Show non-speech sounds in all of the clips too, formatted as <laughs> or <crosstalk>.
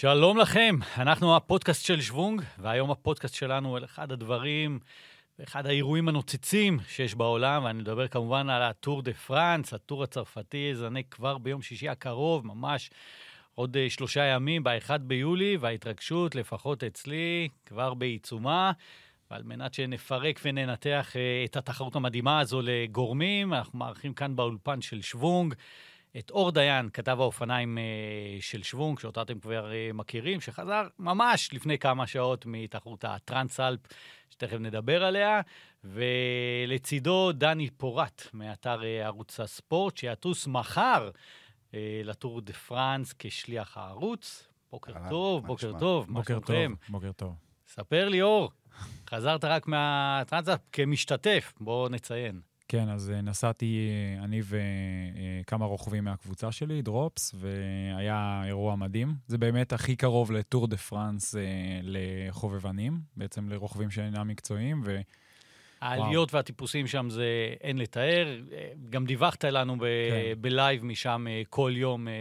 שלום לכם, אנחנו הפודקאסט של שוונג, והיום הפודקאסט שלנו על אחד הדברים, אחד האירועים הנוצצים שיש בעולם, ואני מדבר כמובן על הטור דה פרנס, הטור הצרפתי יזנק כבר ביום שישי הקרוב, ממש עוד uh, שלושה ימים, ב-1 ביולי, וההתרגשות, לפחות אצלי, כבר בעיצומה. ועל מנת שנפרק וננתח uh, את התחרות המדהימה הזו לגורמים, אנחנו מארחים כאן באולפן של שוונג. את אור דיין, כתב האופניים uh, של שוונג, שאותה אתם כבר uh, מכירים, שחזר ממש לפני כמה שעות מתחרות הטרנס-אלפ, שתכף נדבר עליה, ולצידו דני פורט, מאתר uh, ערוץ הספורט, שיטוס מחר לטור דה פרנס כשליח הערוץ. בוקר טוב, בוקר? טוב, מה בוקר שלומכם? טוב, בוקר טוב. ספר לי, אור, חזרת רק מהטרנס-אלפ כמשתתף, בואו נציין. כן, אז אה, נסעתי, אה, אני וכמה רוכבים מהקבוצה שלי, דרופס, והיה אירוע מדהים. זה באמת הכי קרוב לטור דה פרנס אה, לחובבנים, בעצם לרוכבים שאינם מקצועיים, ו... העליות והטיפוסים שם זה אין לתאר. אה, גם דיווחת לנו ב- כן. ב live משם אה, כל יום אה,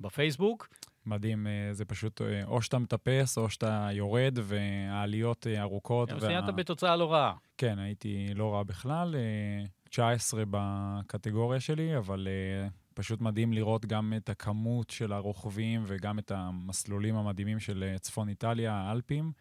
בפייסבוק. מדהים, אה, זה פשוט אה, או שאתה מטפס או שאתה יורד, והעליות אה, ארוכות. גם סיימת בתוצאה לא רעה. כן, הייתי לא רע בכלל, אה, 19 בקטגוריה שלי, אבל פשוט מדהים לראות גם את הכמות של הרוכבים וגם את המסלולים המדהימים של צפון איטליה, האלפים.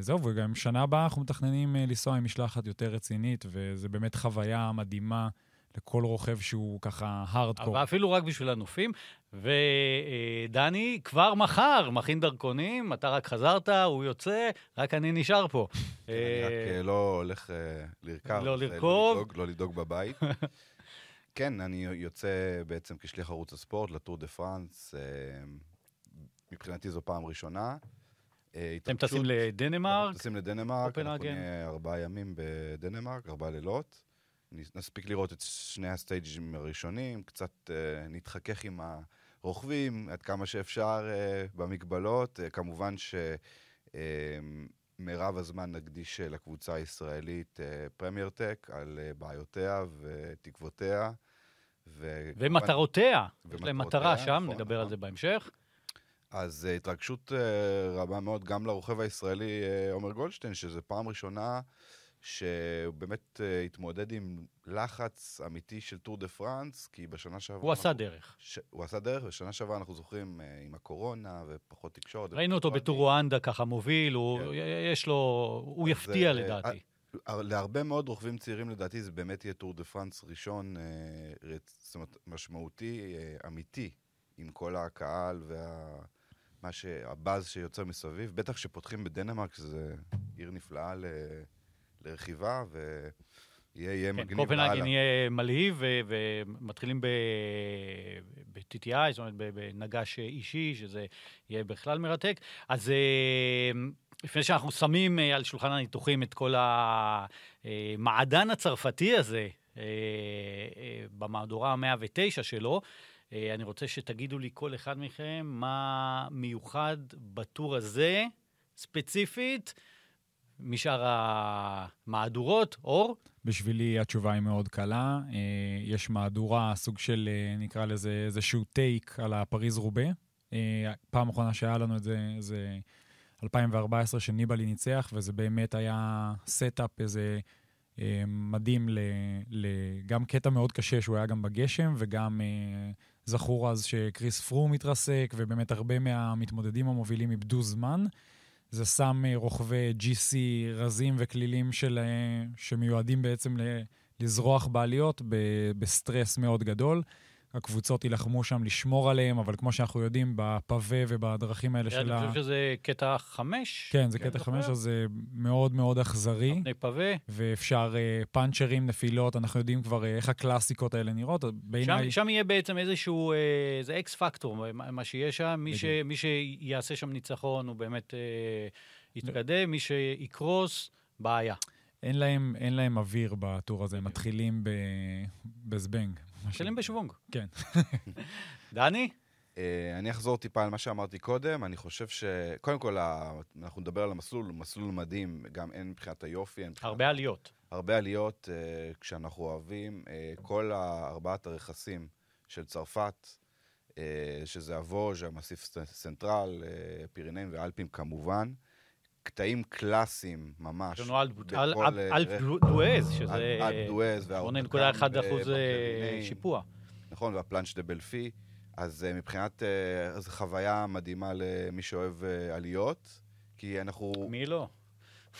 זהו, וגם שנה הבאה אנחנו מתכננים לנסוע עם משלחת יותר רצינית, וזה באמת חוויה מדהימה לכל רוכב שהוא ככה הארדקור. אבל אפילו רק בשביל הנופים. ודני כבר מחר מכין דרכונים, אתה רק חזרת, הוא יוצא, רק אני נשאר פה. <laughs> כן, אני רק אה, אה, לא הולך אה, לרכב. לא זה לרכוב. לא לדאוג בבית. <laughs> כן, אני יוצא בעצם כשליח ערוץ הספורט לטור דה פרנס. מבחינתי זו פעם ראשונה. אתם טסים לדנמרק, אנחנו טסים לדנמרק, אנחנו. נהיה ארבעה ימים בדנמרק, ארבעה לילות. נספיק לראות את שני הסטייג'ים הראשונים, קצת אה, נתחכך עם הרוכבים עד כמה שאפשר אה, במגבלות. אה, כמובן שמרב הזמן נקדיש אה, לקבוצה הישראלית אה, פרמייר טק על אה, בעיותיה ותקוותיה. וכמובן- ומטרותיה. יש להם מטרה שם, נכון, נדבר על נכון. זה בהמשך. אז uh, התרגשות uh, רבה מאוד גם לרוכב הישראלי uh, עומר גולדשטיין, שזו פעם ראשונה שהוא באמת uh, התמודד עם לחץ אמיתי של טור דה פרנס, כי בשנה שעברה... הוא עשה אנחנו- דרך. ש... הוא עשה דרך, בשנה שעברה אנחנו זוכרים uh, עם הקורונה ופחות תקשורת. ראינו אותו ופחות בטורואנדה ככה מוביל, הוא- כן. יש לו, הוא יפתיע אה, לדעתי. הר- להרבה מאוד רוכבים צעירים לדעתי זה באמת יהיה טור דה פרנס ראשון, אה. זאת אומרת, משמעותי, אה, אמיתי, עם כל הקהל וה... מה ש... הבאז שיוצר מסביב, בטח כשפותחים בדנמרק, שזה עיר נפלאה ל... לרכיבה, ויהיה יהיה כן, מגניב קופנהגן לאללה. יהיה מלהיב, ו- ומתחילים ב-TTI, זאת אומרת, בנגש אישי, שזה יהיה בכלל מרתק. אז אה, לפני שאנחנו שמים אה, על שולחן הניתוחים את כל המעדן הצרפתי הזה, אה, אה, במהדורה ה-109 שלו, אה, אני רוצה שתגידו לי כל אחד מכם מה מיוחד בטור הזה, ספציפית, משאר המהדורות. אור? בשבילי התשובה היא מאוד קלה. אה, יש מהדורה, סוג של, אה, נקרא לזה איזשהו טייק על הפריז רובה. אה, פעם אחרונה שהיה לנו את זה, זה 2014 שניבלי ניצח, וזה באמת היה סטייג' איזה מדהים, ל, ל, גם קטע מאוד קשה שהוא היה גם בגשם, וגם זכור אז שקריס פרום התרסק, ובאמת הרבה מהמתמודדים המובילים איבדו זמן. זה שם אה, רוכבי GC רזים וקלילים של, אה, שמיועדים בעצם לזרוח בעליות בסטרס מאוד גדול. הקבוצות יילחמו שם לשמור עליהם, אבל כמו שאנחנו יודעים, בפאבה ובדרכים האלה של אני ה... חושב שזה קטע חמש. כן, זה כן, קטע? חמש, אז זה מאוד מאוד אכזרי, פני פאבה. ואפשר אה, פאנצ'רים, נפילות, אנחנו יודעים כבר אה, איך הקלאסיקות האלה נראות. שם, יהיה בעצם איזשהו, אה, זה X factor, מה, שיש שם. מי, ש, בדיוק. מי שיעשה שם ניצחון, הוא באמת אה, יתקדם, מי שיקרוס, בעיה. אין להם, אין להם אוויר בטור הזה, הם מתחילים. בזבנג. מתחילים בשוונג. כן. <laughs> דני? אה, אני אחזור טיפה על מה שאמרתי קודם, אני חושב ש... קודם כל, אנחנו נדבר על המסלול, הוא מסלול מדהים, גם הן מבחינת היופי, הן מבחינת... הרבה עליות. הרבה עליות uh, כמו שאנחנו אוהבים. Uh, כל ארבעת הרכסים של צרפת, אה, שזה הווז', המסיף סנטרל, אה, פירינאים ואלפים כמובן. קטעים קלאסיים ממש. יש לנו אה, רך- דואז', שזה אלפ דואז והאוטוקאם 8.1 אחוז בברקלינאים. שיפוע. נכון, והפלאנש דה בלפי. אז uh, מבחינת, uh, זו חוויה מדהימה למי שאוהב עליות, כי אנחנו, מי לא?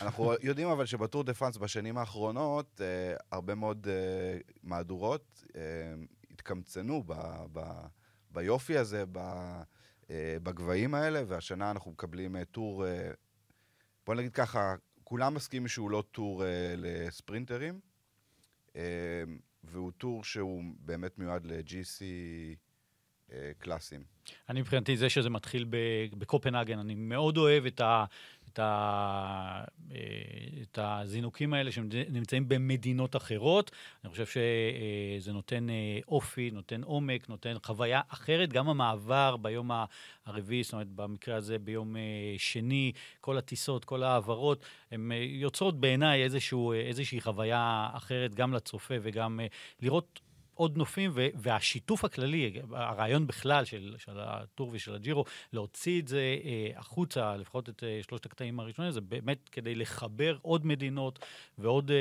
אנחנו יודעים אבל שבטור דה פרנס בשנים האחרונות, הרבה מאוד מהדורות התקמצנו ב, ב, ביופי הזה, ב, בגבהים האלה, והשנה אנחנו מקבלים טור, בוא נגיד ככה, כולם מסכימים שהוא לא טור uh, לספרינטרים, uh, והוא טור שהוא באמת מיועד ל-GC אה, קלאסיים. אני מבחינתי, זה שזה מתחיל בקופנהגן, אני מאוד אוהב את, ה, את, ה, אה, את הזינוקים האלה שנמצאים במדינות אחרות. אני חושב שזה נותן אה, אופי, נותן עומק, נותן חוויה אחרת. גם המעבר ביום הרביעי, זאת אומרת, במקרה הזה ביום אה, שני, כל הטיסות, כל ההעברות, הן אה, יוצרות בעיניי אה, איזושהי חוויה אחרת, גם לצופה וגם אה, לראות עוד נופים, והשיתוף הכללי, הרעיון בכלל של, של הטור ושל הג'ירו, להוציא את זה אה, החוצה, לפחות את אה, שלושת הקטעים הראשונים, זה באמת כדי לחבר עוד מדינות ועוד אה, אה,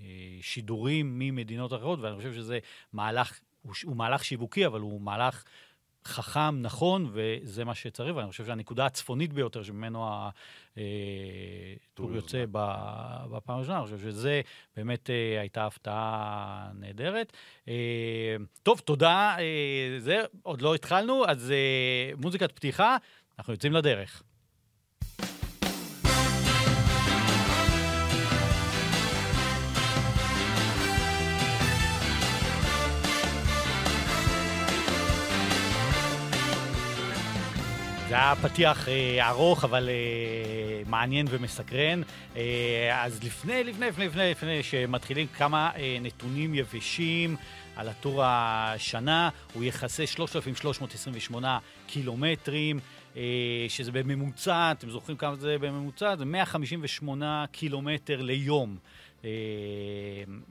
אה, שידורים ממדינות אחרות, ואני חושב שזה מהלך, הוא, הוא מהלך שיווקי, אבל הוא מהלך... חכם, נכון, וזה מה שצריך, ואני חושב שהנקודה הצפונית ביותר שממנו הטור טור יוצא בפעם הראשונה, אני חושב שזה באמת אה, הייתה הפתעה נהדרת. אה, טוב, תודה. אה, זה, עוד לא התחלנו, אז אה, מוזיקת פתיחה, אנחנו יוצאים לדרך. זה היה פתיח אה, ארוך, אבל אה, מעניין ומסקרן. אה, אז לפני, לפני, לפני, לפני, לפני שמתחילים כמה אה, נתונים יבשים על הטור השנה, הוא יכסה 3,328 קילומטרים, אה, שזה בממוצע, אתם זוכרים כמה זה בממוצע? זה 158 קילומטר ליום. אה,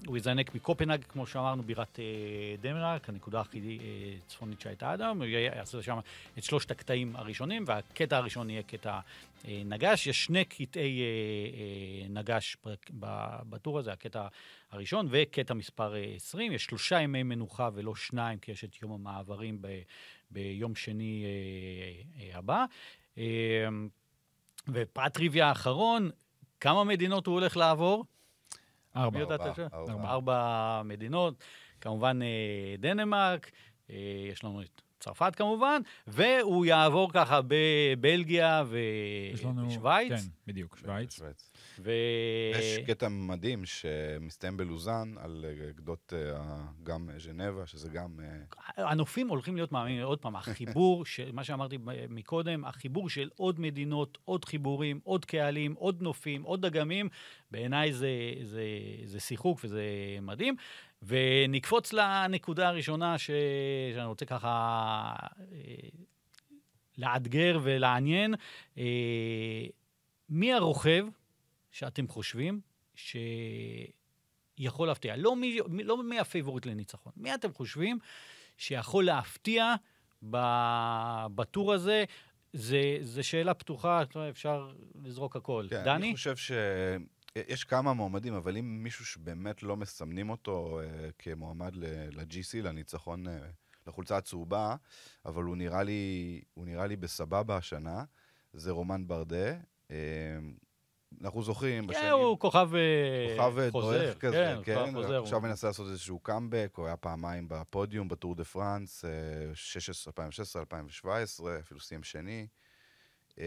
הוא יזנק מקופנהג, כמו שאמרנו, בירת אה, דנמרק, הנקודה הכי אה, צפונית שהייתה עד היום, הוא יעשה שם את שלושת הקטעים הראשונים, והקטע הראשון יהיה קטע נגש. יש שני קטעי נגש בטור הזה, הקטע הראשון וקטע מספר אה, 20. יש שלושה ימי מנוחה ולא שניים, כי יש את יום המעברים ב, ביום שני הבא. ופרט טריוויה האחרון, כמה מדינות הוא הולך לעבור? ארבע. ארבע, השם? ארבע. ארבע מדינות, כמובן אה, דנמרק, אה, יש לנו את צרפת כמובן, והוא יעבור ככה בבלגיה ו- יש לנו... ושוויץ. כן, בדיוק, שווייץ. ו... יש קטע מדהים שמסתיים בלוזאן על אה, גדות אה, גם ז'נבה, שזה גם... אה, הנופים הולכים להיות מאמינים, עוד פעם, החיבור, <laughs> של, מה שאמרתי מקודם, החיבור של עוד מדינות, עוד חיבורים, עוד קהלים, עוד נופים, עוד דגמים, בעיניי זה, זה, זה שיחוק וזה מדהים. ונקפוץ לנקודה הראשונה ש... שאני רוצה ככה אה, לאתגר ולעניין. אה, מי הרוכב שאתם חושבים שיכול להפתיע? לא מי, לא מי הפייבוריט לניצחון, מי אתם חושבים שיכול להפתיע בטור הזה? זה, זה שאלה פתוחה, אפשר לזרוק הכל. כן, דני? אני חושב שיש כמה מועמדים, אבל אם מישהו שבאמת לא מסמנים אותו אה, כמועמד ל-GC, לניצחון, אה, לחולצה הצהובה, אבל הוא נראה לי, הוא נראה לי בסבבה השנה, זה רומן ברדה. אה, אנחנו זוכרים, כן, בשנים... הוא כוכב, אה, כוכב אה, חוזר. דועך כזה, כן, כן, כוכב חוזר. עכשיו הוא- מנסה לעשות איזשהו קאמבק, הוא היה פעמיים בפודיום בטור דה פרנס, אה, 16, 2016, 2017, אפילו סיים שני. אה,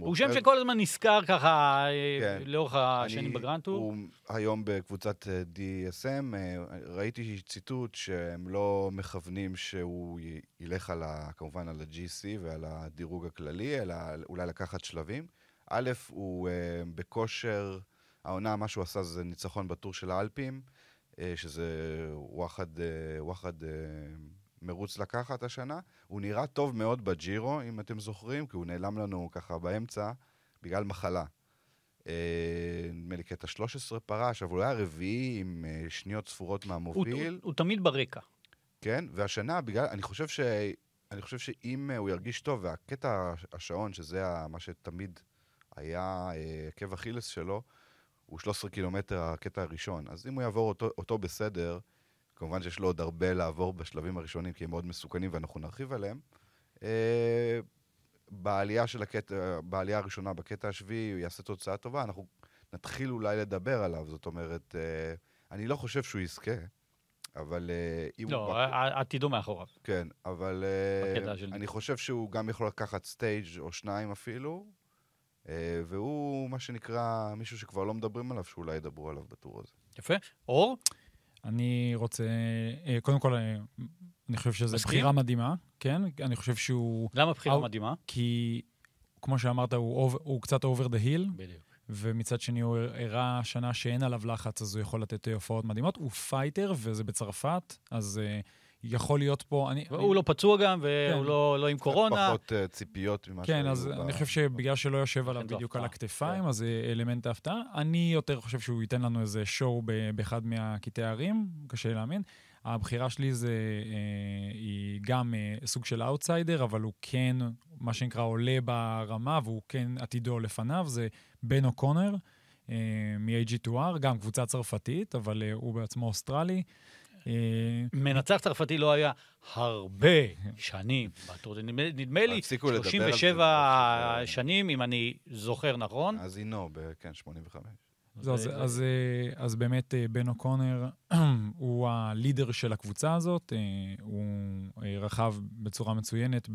הוא שם שכל הזמן נזכר ככה אה, כן. לאורך השנים אני- בגרנד טור. הוא היום בקבוצת אה, DSM, אה, ראיתי ציטוט שהם לא מכוונים שהוא ילך על ה, כמובן על ה-GC ועל הדירוג הכללי, אלא אולי לקחת שלבים. א', הוא אה, בכושר, העונה, מה שהוא עשה זה ניצחון בטור של האלפים, אה, שזה וואחד, אה, וואחד מרוץ לקחת השנה. הוא נראה טוב מאוד בג'ירו, אם אתם זוכרים, כי הוא נעלם לנו ככה באמצע בגלל מחלה. נדמה לי קטע 13 פרש, אבל הוא היה רביעי עם שניות ספורות הוא, מהמוביל. הוא, הוא תמיד ברקע. כן, והשנה, בגלל, אני חושב ש... אני חושב שאם הוא ירגיש טוב, והקטע השעון, שזה מה שתמיד היה אה, עקב אכילס שלו, הוא 13 קילומטר הקטע הראשון. אז אם הוא יעבור אותו, אותו בסדר, כמובן שיש לו עוד הרבה לעבור בשלבים הראשונים, כי הם מאוד מסוכנים ואנחנו נרחיב עליהם. אה, בעלייה של הקטע, בעלייה הראשונה, בקטע השביעי, הוא יעשה תוצאה טובה, אנחנו נתחיל אולי לדבר עליו. זאת אומרת, אה, אני לא חושב שהוא יזכה, אבל אה, אם הוא... לא, בק- ע- עתידו מאחוריו. כן, אבל אה, אני חושב שהוא גם יכול לקחת סטייג' או שניים אפילו, אה, והוא מה שנקרא מישהו שכבר לא מדברים עליו, שאולי ידברו עליו בטור הזה. יפה. אור? אני רוצה, אה, קודם כל, אה, אני חושב שזו? בחירה מדהימה, כן? אני חושב שהוא, למה בחירה אה- מדהימה? כי כמו שאמרת, הוא, הוא קצת over the hill, בדיוק. ומצד שני הוא הראה שנה שאין עליו לחץ, אז הוא יכול לתת אה, הופעות מדהימות. הוא פייטר, וזה בצרפת, אז אה, יכול להיות פה... אני, הוא לא פצוע גם, והוא כן. לא לא עם קורונה. פחות אה, ציפיות ממה כן, שהיו אז ב- אני חושב שבגלל שלא יושב עליו זו בדיוק על. הכתפיים, כן. אז זה אלמנט ההפתעה. אני יותר חושב שהוא ייתן לנו איזה show ב- באחד מהקטעי הערים, קשה להאמין. הבחירה שלי זה, אה, היא גם אה, סוג של אאוטסיידר, אבל הוא כן, מה שנקרא, עולה ברמה, והוא כן עתידו לפניו, זה בן אוקונר אה, מ-AG2R, גם קבוצה צרפתית, אבל אה, הוא בעצמו אוסטרלי. אה, מנצח צרפתי לא היה הרבה שנים בטור. זה נדמה- לי הפסיקו לדבר על זה, 37 זה- שנים, אם אני זוכר נכון. אז היינו, ב- כן, 85. זהו, אז, זה- אז, אה, אז באמת אה, בן אוקונר <clears throat> הוא הלידר של הקבוצה הזאת, אה, הוא רכב בצורה מצוינת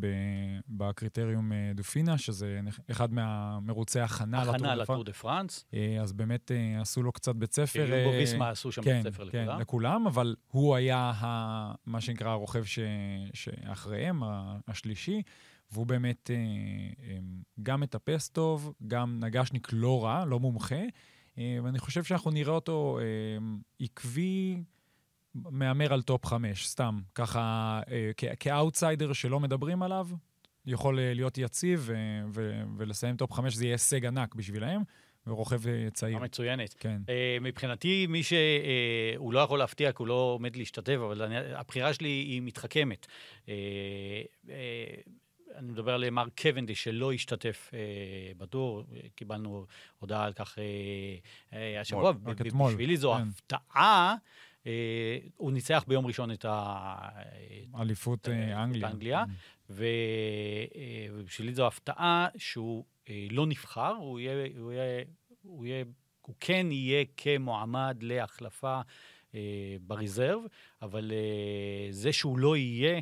בקריטריום דופינה, שזה אחד מהמרוצי הכנה לטור דה לטור פרנס. דה פרנס. אז באמת עשו לו קצת בית ספר. אה, ויסמה עשו שם כן, בית ספר כן, לכולם. לכולם, אבל הוא היה ה, מה שנקרא הרוכב ש, שאחריהם, השלישי, והוא באמת גם מטפס טוב, גם נגשניק לא רע, לא מומחה, ואני חושב שאנחנו נראה אותו אה, עקבי, מהמר על טופ חמש, סתם, ככה, אה, כאוטסיידר שלא מדברים עליו, יכול אה, להיות יציב אה, ולסיים טופ חמש, זה יהיה הישג ענק בשבילהם, ורוכב אה, צעיר. מצוינת. כן. אה, מבחינתי, מי שהוא לא יכול להפתיע, כי הוא לא עומד להשתתף, אבל אני- הבחירה שלי היא מתחכמת. אה, אה, אני מדבר על מר קוונדיש, שלא השתתף אה, בטור, קיבלנו הודעה על כך אה, אה, השבוע. בשבילי זו כן. הפתעה. אה, הוא ניצח ביום ראשון את ה... אליפות אה, אה, אנגליה. באנגליה. ו- אה, ובשבילי זו הפתעה שהוא אה, לא נבחר, הוא יהיה, הוא יהיה, הוא יהיה, הוא כן יהיה כמועמד להחלפה אה, ב reserve, אבל אה, זה שהוא לא יהיה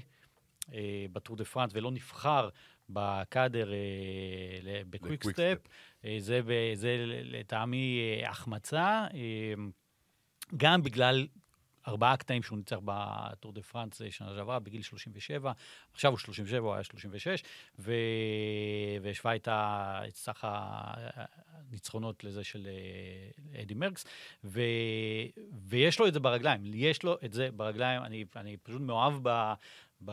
אה, בטור דה פרנס ולא נבחר בקאדר אה, ב Quick-Step, אה, זה, זה לטעמי אה, החמצה, אה, גם בגלל ארבעה קטעים שהוא ניצח בטור דה פרנס אה, שנה שעברה, בגיל 37, עכשיו הוא 37, הוא היה 36, ו... והשווה את, ה... את סך הניצחונות לזה של אה, אדי מרקס, ו... ויש לו את זה ברגליים, יש לו את זה ברגליים, אני, אני פשוט מאוהב ב... ב...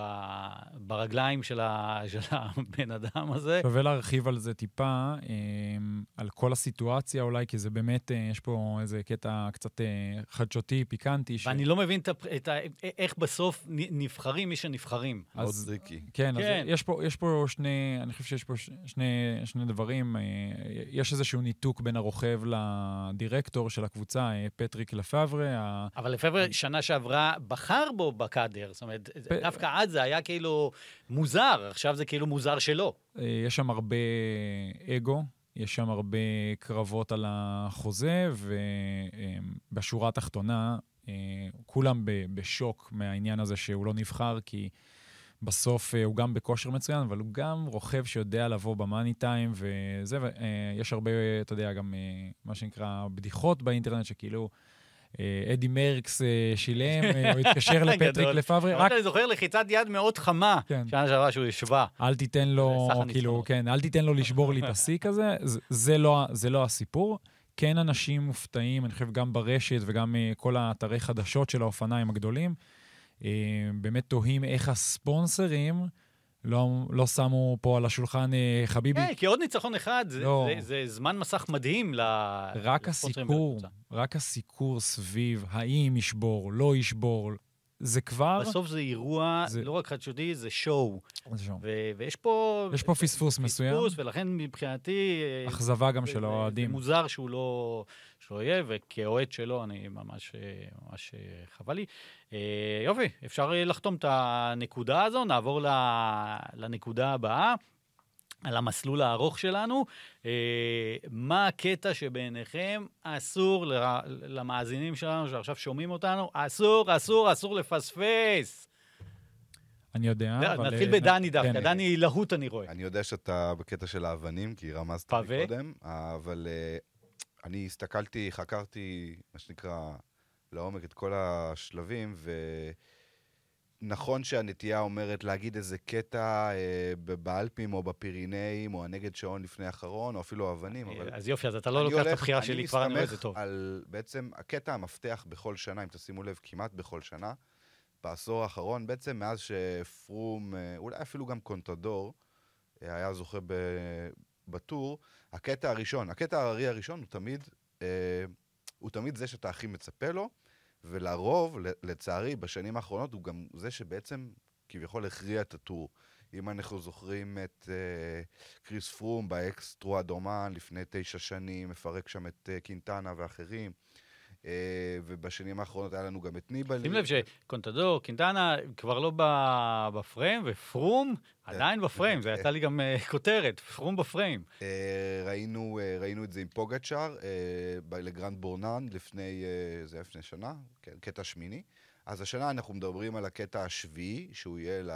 ברגליים של, ה... של הבן אדם הזה. שווה להרחיב על זה טיפה, אמ, על כל הסיטואציה אולי, כי זה באמת, אה, יש פה איזה קטע קצת אה, חדשותי, פיקנטי. ש- ואני לא מבין את, ה- את ה... איך בסוף נבחרים מי שנבחרים. אז- טריקי. כן, אז כן. יש פה, יש פה שני, אני חושב שיש פה ש- שני, שני דברים. אה, יש איזשהו ניתוק בין הרוכב לדירקטור של הקבוצה, אה, פטריק לפברה. ה- אבל לפברואר שנה שעברה בחר בו בקאדר, זאת אומרת, פ- דווקא אז זה היה כאילו מוזר, עכשיו זה כאילו מוזר שלא. אה, יש שם הרבה אגו, יש שם הרבה קרבות על החוזה, ובשורה התחתונה, אה, כולם בשוק מהעניין הזה שהוא לא נבחר, כי בסוף אה, הוא גם בכושר מצוין, אבל הוא גם רוכב שיודע לבוא במאני טיים, וזה, ויש הרבה, אתה יודע, גם מה שנקרא בדיחות באינטרנט, שכאילו... אה, אדי מרקס אה, שילם, אה, <laughs> הוא התקשר לפטריק. לפברה, רק אני זוכר לחיצת יד מאוד חמה, כן. שנה שעברה שהוא השווה. אל תיתן לו, כאילו. כן, אל תיתן לו לשבור לי את השיא כזה, זה, זה, לא, זה לא הסיפור. כן אנשים מופתעים, אני חושב גם ברשת וגם כל האתרי חדשות של האופניים הגדולים, באמת תוהים איך הספונסרים לא, לא שמו פה על השולחן, uh, חביבי, כן, כי עוד ניצחון אחד, זה- לא. זה- זה זמן מסך מדהים ל... רק הסיקור. רק הסיקור סביב האם ישבור, לא ישבור, זה כבר... בסוף זה אירוע, זה- לא רק חדשותי, זה שואו. זה שם. ו- ויש פה... יש פה פספוס מסוים, פספוס, ולכן מבחינתי... אה, אכזבה גם זה- של זה- האוהדים. זה מוזר שהוא לא, שלא יהיה, וכאוהד שלו, אני ממש, ממש חבל לי. אה, יופי, אפשר לחתום את הנקודה הזו, נעבור לנקודה הבאה. על המסלול הארוך שלנו, אה, מה הקטע שבעיניכם אסור ל- למאזינים שלנו שעכשיו שומעים אותנו, אסור, אסור, אסור לפספס. אני יודע, אבל... נתחיל אה, בדני כן, דווקא, דני להוט אני רואה. אני יודע שאתה בקטע של האבנים, כי רמזת קודם, אבל אני הסתכלתי, חקרתי, מה שנקרא, לעומק את כל השלבים, ונכון שהנטייה אומרת להגיד איזה קטע אה, באלפים או בפירינאים, או הנגד שעון לפני האחרון, או אפילו אבנים, אבל... אז יופי, אז אתה לא לוקח את הבחירה שלי, כבר אני רואה את זה מסתמך טוב. על בעצם הקטע המפתח בכל שנה, אם תשימו לב, כמעט בכל שנה, בעשור האחרון, בעצם מאז שפרום, אה, אולי אפילו גם קונטדור, אה, היה זוכה ב- בטור, הקטע הראשון, הקטע ההררי הראשון הוא תמיד, אה, הוא תמיד זה שאתה הכי מצפה לו, ולרוב, לצערי, בשנים האחרונות הוא גם זה שבעצם כביכול הכריע את הטור. אם אנחנו זוכרים את אה, קריס פרום ב Ax Trois Domaines לפני תשע שנים, מפרק שם את אה, קינטנה ואחרים, ובשנים האחרונות היה לנו גם את ניבלי. שים לב שקונטדור, קינטנה כבר לא בפריים, ופרום עדיין בפריים, זה יצא לי גם אה, כותרת, פרום בפריים. אה, ראינו, אה, ראינו את זה עם פוגצ'אר אה, לגרנד בורנן לפני, אה, זה היה לפני שנה, כן, קטע שמיני. אז השנה אנחנו מדברים על הקטע השביעי, שהוא יהיה ל...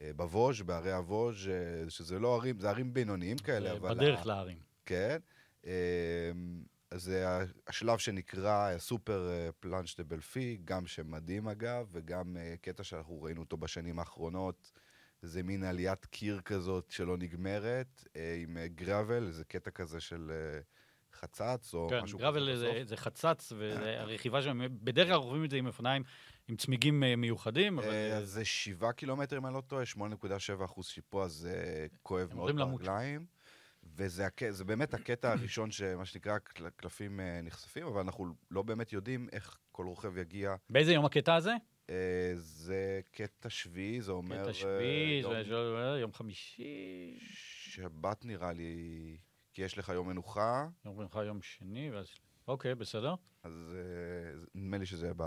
אה, בווז', בערי הווז', אה, שזה לא ערים, זה ערים בינוניים כאלה, אה, אבל... בדרך להרים. כן. זה השלב שנקרא סופר אה, פלאנש דה בלפי, גם שמדהים אגב, וגם אה, קטע שאנחנו ראינו אותו בשנים האחרונות. זה מין עליית קיר כזאת שלא נגמרת, אה, עם גראבל, זה קטע כזה של חצץ או כן, משהו גרבל כזה זה- בסוף. זה חצץ, והרכיבה שם, בדרך כלל רוכבים את זה עם אופניים עם צמיגים מיוחדים, אבל זה שבעה קילומטר, אם אני לא טועה, 8.7 אחוז שיפוע, זה כואב מאוד. ברגליים. וזה. זה באמת הקטע הראשון שמה שנקרא קל- קלפים אה, נחשפים, אבל אנחנו לא באמת יודעים איך כל רוכב יגיע. באיזה יום הקטע הזה? אה, זה קטע שביעי, זה אומר... קטע אה, שביעי, זה- זה- יום חמישי, שבת נראה לי, כי יש לך יום מנוחה, יום מנוחה יום שני, ואז... אוקיי, בסדר. אז נדמה לי שזה ב...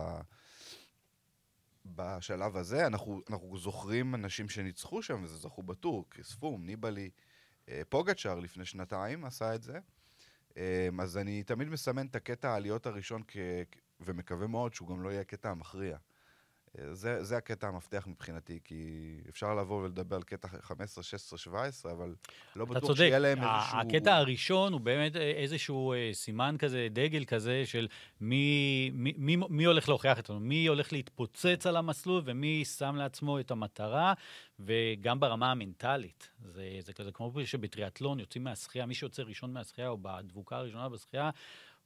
בשלב הזה. אנחנו, אנחנו זוכרים אנשים שניצחו שם וזה זכו בטור, קריס פום, ניבלי, פוגצ'אר לפני שנתיים עשה את זה. אה, אז אני תמיד מסמן את הקטע העליות הראשון כ... ומקווה מאוד שהוא גם לא יהיה הקטע המכריע. אה, זה, זה הקטע המפתח מבחינתי, כי אפשר לבוא ולדבר על קטע 15, 16, 17, אבל לא בטוח צודק, שיהיה להם איזשהו... הקטע הראשון הוא באמת אה, איזשהו אה, סימן כזה, דגל כזה של מי, מי, מי, מי הולך להוכיח אותנו, מי הולך להתפוצץ על המסלול ומי שם לעצמו את המטרה, וגם ברמה המנטלית. זה, זה כזה כמו שבטריאטלון יוצאים מהשחייה, מי שיוצא ראשון מהשחייה או בדבוקה הראשונה בשחייה,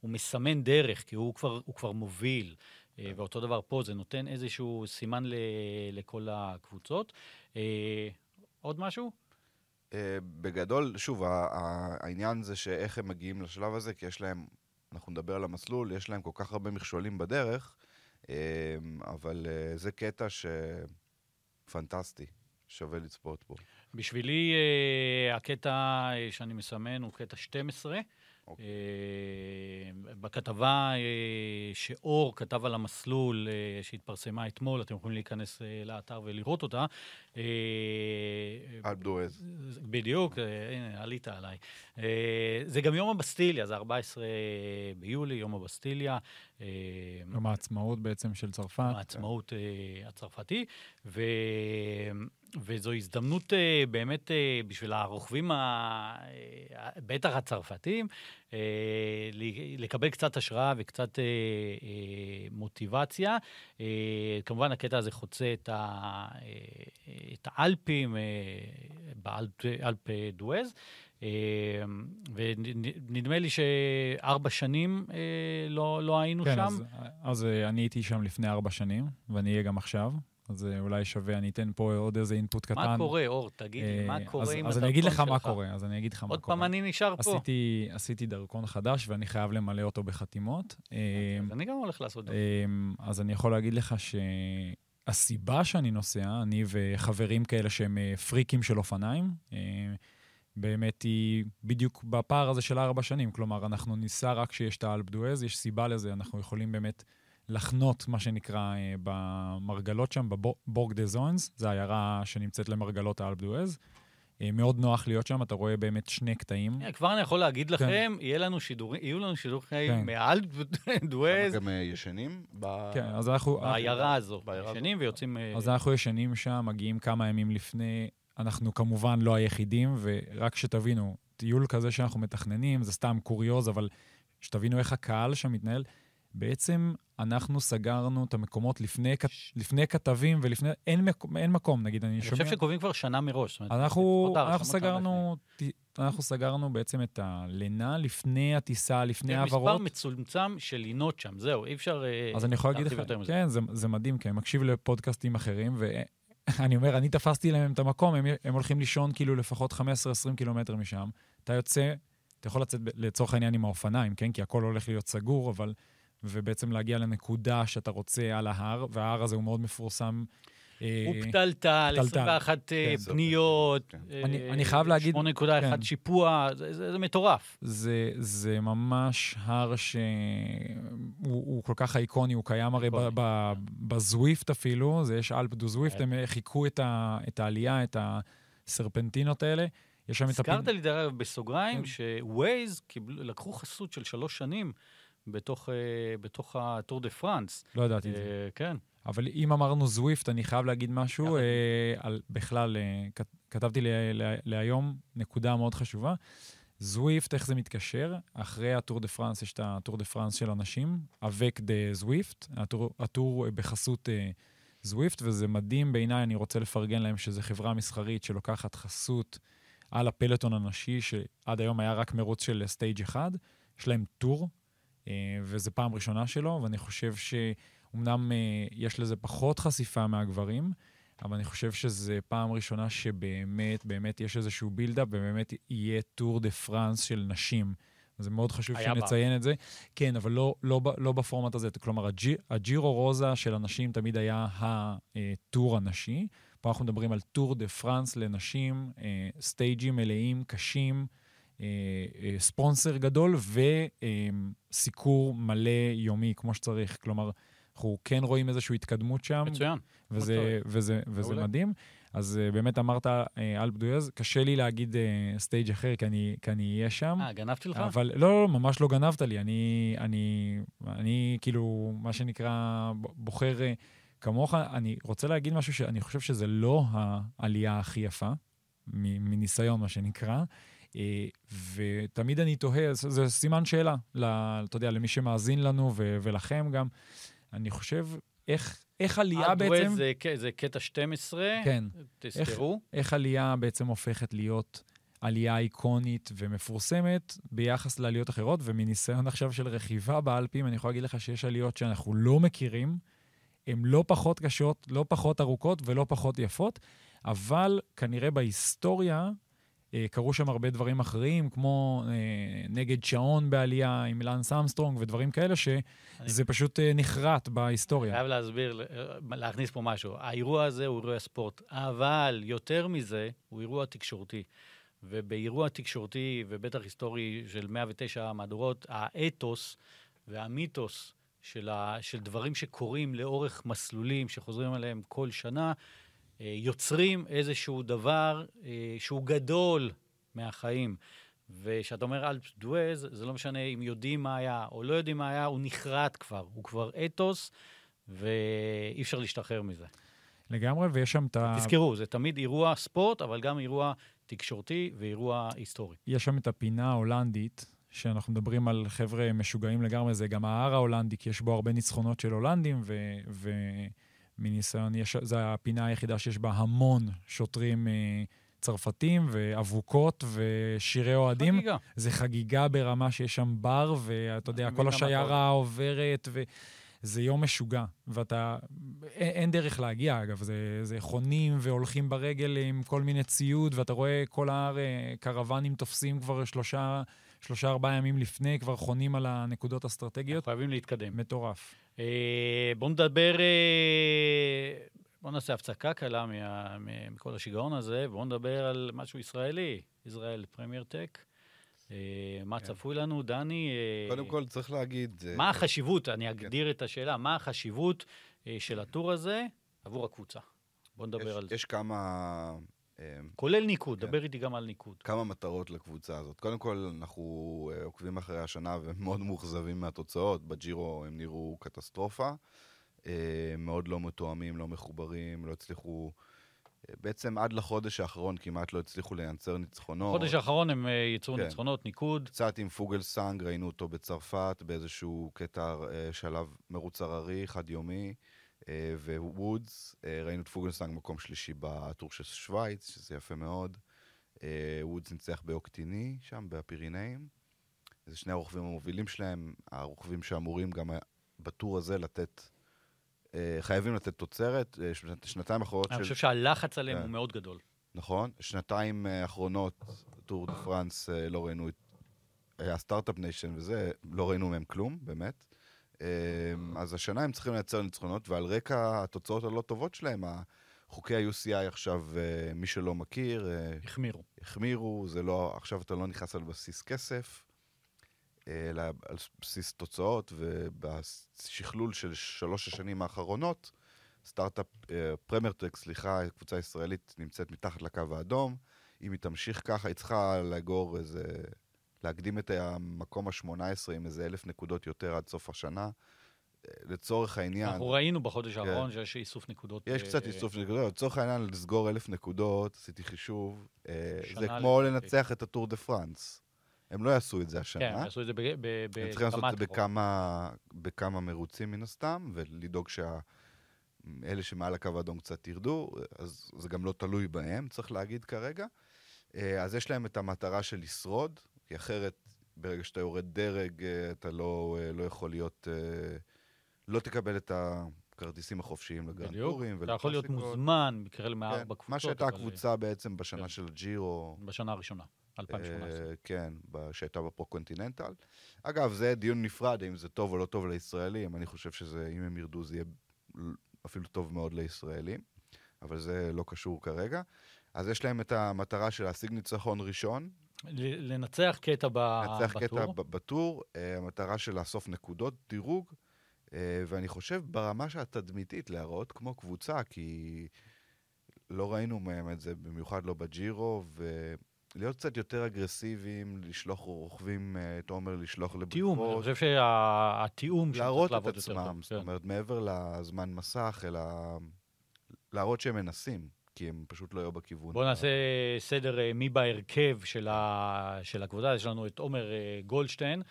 הוא מסמן דרך, כי הוא כבר, הוא כבר מוביל. אה, ואותו דבר פה, זה נותן איזשהו סימן ל, לכל הקבוצות. אה, עוד משהו? אה, בגדול, שוב, העניין זה שאיך הם מגיעים לשלב הזה, כי יש להם, אנחנו נדבר על המסלול, יש להם כל כך הרבה מכשולים בדרך, אבל זה קטע שפנטסטי, שווה לצפות בו. בשבילי הקטע שאני מסמן הוא קטע 12. אוקיי. אה, בכתבה אה, שאור כתב על המסלול אה, שהתפרסמה אתמול, אתם יכולים להיכנס לאתר ולראות אותה. אלפ דואז. בדיוק, הנה, עלית עליי. זה גם יום הבסטיליה, זה 14 ביולי, יום הבסטיליה. יום העצמאות בעצם של צרפת. העצמאות הצרפתי, ו... וזו הזדמנות באמת בשביל הרוכבים, ה... בטח הצרפתים, לקבל קצת השראה וקצת אה, אה, מוטיבציה. אה, כמובן, הקטע הזה חוצה את, ה... אה, את האלפים אה, באלפ אלפ דואז. אה, ונדמה לי שארבע שנים אה, לא, לא היינו כן, שם. אז, אז אה, אני הייתי שם לפני ארבע שנים, ואני אהיה גם עכשיו. אז אה, אולי שווה, אני אתן פה עוד איזה אינפוט קטן. מה קורה, אור? תגיד לי, מה אה, קורה אז, עם אז הדרכון אני אגיד לך שלך? מה קורה, אז אני אגיד לך מה עוד קורה. פעם אני נשאר פה. עשיתי, עשיתי דרכון חדש ואני חייב למלא אותו בחתימות. אה, אז אני גם הולך לעשות. אמ, אז אני יכול להגיד לך שהסיבה שאני נוסע, אני וחברים כאלה שהם אה, פריקים של אופניים, אה, באמת היא בדיוק בפער הזה של ארבע שנים. כלומר, אנחנו ניסע רק כשיש את האלפ דואז, יש סיבה לזה, אנחנו יכולים באמת לחנות, מה שנקרא, אה, במרגלות שם, בבורג דה זונס, זו עיירה שנמצאת למרגלות האלפ דואז. אה, מאוד נוח להיות שם, אתה רואה באמת שני קטעים. אה, כבר אני יכול להגיד לכם, יהיה לנו שידורים, יהיו לנו שידורים כן. מעל דואז, גם ישנים? כן, אז אנחנו... בעיירה הזו. ישנים ויוצאים... אז אנחנו ישנים שם, מגיעים כמה ימים לפני. אנחנו כמובן לא היחידים, ורק שתבינו, טיול כזה שאנחנו מתכננים, זה סתם קוריוז, אבל שתבינו איך הקהל שם מתנהל. בעצם אנחנו סגרנו את המקומות לפני, כת- לפני כתבים ולפני... אין, מק, אין מקום, נגיד, אני אני שומע... חושב שקובעים כבר שנה מראש. זאת אומרת, אנחנו, אנחנו, סגרנו, ט- אנחנו סגרנו בעצם את הלינה לפני הטיסה, לפני לפני. יש מספר העברות. מצומצם של לינות שם, זהו, אי אפשר אה, אז אני יכול להגיד לך. כן, זה, זה מדהים, כי אני מקשיב לפודקאסטים אחרים, ואני <laughs> אומר, אני תפסתי להם את המקום, הם, הם הולכים לישון כאילו לפחות 15-20 קילומטר משם. אתה יוצא, אתה יכול לצאת לצורך העניין עם האופניים, כן? כי הכל הולך להיות סגור, אבל... ובעצם להגיע לנקודה שאתה רוצה על ההר, וההר הזה הוא מאוד מפורסם. הוא פתלתל, פתלתל. 21 אה, כן, פניות. כן. אה, אני- אני חייב להגיד- 8.1 כן. שיפוע, זה- מטורף. זה, זה ממש הר שהוא הוא כל כך אייקוני, הוא קיים הרי בזוויפט אפילו, זה יש אלפ דו זוויפט, כן. הם חיכו את, העלייה, את הסרפנטינות האלה. יש שם את הזכרת לי, דרך אגב, כן. בסוגריים, שווייז לקחו חסות של שלוש שנים בתוך, אה, בתוך הטור דה פרנס. לא ידעתי את זה. אה, כן. אבל אם אמרנו Zwift, אני חייב להגיד משהו. אה, על, בכלל, אה, כת- כתבתי ל- ל- להיום נקודה מאוד חשובה. Zwift, איך זה מתקשר? אחרי הטור דה פרנס יש את הטור דה פרנס של הנשים, avec de Zwift, הטור, הטור אה, בחסות אה, Zwift, וזה מדהים בעיניי, אני רוצה לפרגן להם שזו חברה מסחרית שלוקחת חסות על הפלטון הנשי, שעד היום היה רק מרוץ של stage אחד. יש להם טור, וזו פעם ראשונה שלו, ואני חושב שאומנם אה, יש לזה פחות חשיפה מהגברים, אבל אני חושב שזו פעם ראשונה שבאמת, באמת יש איזשהו build-up, ובאמת יהיה טור דה פרנס של נשים. זה מאוד חשוב שנציין את זה. כן, אבל לא, לא, לא בפורמט הזה. כלומר, הג'י, הג'ירו רוזה של הנשים תמיד היה הטור הנשי. פה אנחנו מדברים על טור דה פרנס לנשים, אה, stage ים מלאים, קשים, אה, אה, ספונסר גדול וסיקור מלא יומי כמו שצריך. כלומר, אנחנו כן רואים איזושהי התקדמות שם, מצוין. וזה. וזה, וזה. מדהים. אז אה, באמת אמרת אלפ דויאז, קשה לי להגיד סטייג' אחר, כי אני, כי אני אהיה שם. אה, גנבתי לך? אבל לא, לא, ממש לא גנבת לי. אני, אני, אני כאילו, מה שנקרא, בוחר כמוך. אני רוצה להגיד משהו שאני חושב שזה לא העלייה הכי יפה, מניסיון, מה שנקרא. אה, ותמיד אני תוהה, זה, סימן שאלה, אתה יודע, למי שמאזין לנו ו, ולכם גם. אני חושב, איך, איך עלייה בעצם... זה זה קטע 12, כן. תזכרו. איך עלייה בעצם הופכת להיות עלייה איקונית ומפורסמת ביחס לעליות אחרות, ומניסיון עכשיו של רכיבה באלפים, אני יכול להגיד לך שיש עליות שאנחנו לא מכירים, הן לא פחות קשות, לא פחות ארוכות ולא פחות יפות, אבל כנראה בהיסטוריה קרו שם הרבה דברים אחרים, כמו אה, נגד שעון בעלייה עם לנס אמסטרונג ודברים כאלה, שזה פשוט אה, נחרט בהיסטוריה. חייב להסביר, אה, להכניס פה משהו. האירוע הזה הוא אירוע ספורט, אבל יותר מזה, הוא אירוע תקשורתי. ובאירוע תקשורתי, ובטח היסטורי של 109 מהדורות, האתוס והמיתוס של, ה, של דברים שקורים לאורך מסלולים שחוזרים עליהם כל שנה, אה, יוצרים איזשהו דבר אה, שהוא גדול מהחיים. וכשאתה אומר אלפס דואז, זה לא משנה אם יודעים מה היה או לא יודעים מה היה, הוא נחרט כבר, הוא כבר אתוס, ואי אפשר להשתחרר מזה. לגמרי, ויש שם את ה... תזכרו, זה תמיד אירוע ספורט, אבל גם אירוע תקשורתי ואירוע היסטורי. יש שם את הפינה ההולנדית, שאנחנו מדברים על חבר'ה משוגעים לגמרי, זה גם ההר ההולנדי, כי יש בו הרבה ניצחונות של הולנדים, ו... ומניסיון, יש... זו הפינה היחידה שיש בה המון שוטרים אה, צרפתים, ואבוקות, ושירי אוהדים. חגיגה. זה חגיגה ברמה שיש שם בר, ואתה יודע, כל השיירה עוברת, זה יום משוגע, ואתה... אין, אין דרך להגיע, אגב, זה, זה חונים והולכים ברגל עם כל מיני ציוד, ואתה רואה כל ההר אה, קרוונים תופסים כבר שלושה, שלושה, ארבעה ימים לפני, כבר חונים על הנקודות האסטרטגיות. חייבים להתקדם. מטורף. אה, בואו נדבר, אה, בואו נעשה הפסקה קלה מה, מכל השיגעון הזה, ובואו נדבר על משהו ישראלי, ישראל פרמייר טק. אה, מה כן. צפוי לנו, דני? קודם כל, צריך להגיד... מה החשיבות, אני אגדיר את השאלה, מה החשיבות של הטור הזה עבור הקבוצה? בואו נדבר יש- על זה. יש כמה... אה, כולל ניקוד, כן. דבר איתי גם על ניקוד. כמה מטרות לקבוצה הזאת. קודם כל, אנחנו אה, עוקבים אחרי השנה ומאוד מאוכזבים מהתוצאות. בג'ירו הם נראו קטסטרופה. אה, מאוד לא מתואמים, לא מחוברים, לא הצליחו... אה, בעצם עד לחודש האחרון כמעט לא הצליחו לייצר ניצחונות. בחודש האחרון הם ייצרו כן. ניצחונות, ניקוד. קצת עם פוגלסנג, ראינו אותו בצרפת באיזשהו קטע שלב מרוץ הררי, חד-יומי, ווודס, אה, ראינו את פוגלסנג מקום שלישי בטור של שווייץ, שזה יפה מאוד. אה, וודס ניצח באוקסיטני, שם בפירינאים. זה שני הרוכבים המובילים שלהם, הרוכבים שאמורים גם אה, בטור הזה לתת, אה, חייבים לתת תוצרת. אה, שנת- שנתיים אחרונות אני של... חושב שהלחץ עליהם כן. הוא מאוד גדול. נכון, שנתיים אה, האחרונות, טור דה פרנס, אה, לא ראינו את... היה Start-Up Nation וזה, לא ראינו מהם כלום, באמת. אה, אז השנה הם צריכים לייצר ניצחונות, ועל רקע התוצאות הלא טובות שלהם, חוקי ה-UCI עכשיו, אה, מי שלא מכיר, אה, החמירו. החמירו, זה לא, עכשיו אתה לא נכנס על בסיס כסף, אה, אלא על בסיס תוצאות, ובשכלול של שלוש השנים האחרונות, סטארט-אפ, פרמרטק, סליחה, קבוצה ישראלית נמצאת מתחת לקו האדום. אם היא תמשיך ככה, היא צריכה לאגור איזה... להקדים את המקום ה-18 עם איזה אלף נקודות יותר עד סוף השנה. אה, לצורך העניין, אנחנו ראינו בחודש האחרון שיש איסוף נקודות. יש אה, קצת איסוף נקודות, לצורך העניין לסגור אלף נקודות, עשיתי חישוב, אה, זה כמו. לנצח את הטור דה פרנס. הם לא יעשו את זה כן, השנה, הם יעשו את זה ב- ב- ב- הם צריכים לעשות את זה בכמה, בכמה מרוצים מן הסתם, ולדאוג שאלה שמעל הקו האדום קצת ירדו, אז זה גם לא תלוי בהם, צריך להגיד כרגע. אה, אז יש להם את המטרה של לשרוד, כי אחרת ברגע שאתה יורד דרג, אה, אתה לא, אה, לא יכול להיות, אה, לא תקבל את הכרטיסים החופשיים לגרנד בדיוק. אתה יכול להיות. מוזמן, מקרה מארבע כן, קבוצות. מה שהייתה אבל, הקבוצה בעצם בשנה כן. של הג'ירו, בשנה הראשונה, 2018. אה, כן, שהייתה בפרו-קונטיננטל. אגב, זה דיון נפרד, האם זה טוב או לא טוב לישראלים. אני חושב שזה, אם הם ירדו, זה יהיה אפילו טוב מאוד לישראלים, אבל זה לא קשור כרגע. אז יש להם את המטרה של להשיג ניצחון ראשון, לנצח קטע ב- לנצח קטע בטור. בטור, אה, המטרה של לאסוף נקודות דירוג, אה, ואני חושב ברמה התדמיתית להראות כמו קבוצה, כי לא ראינו מהם את זה, במיוחד לא בג'ירו, ולהיות קצת יותר אגרסיביים, לשלוח רוכבים, אה, תומר, לשלוח תיאום, אני לבריכות, חושב שהתיאום להראות את עצמם, זאת אומרת, מעבר לזמן מסך, אלא להראות שהם מנסים, כי הם פשוט לא היו בכיוון. בואו נעשה סדר אה, מי בהרכב של, ה... של הקבוצה. יש לנו את עומר אה, גולדשטיין,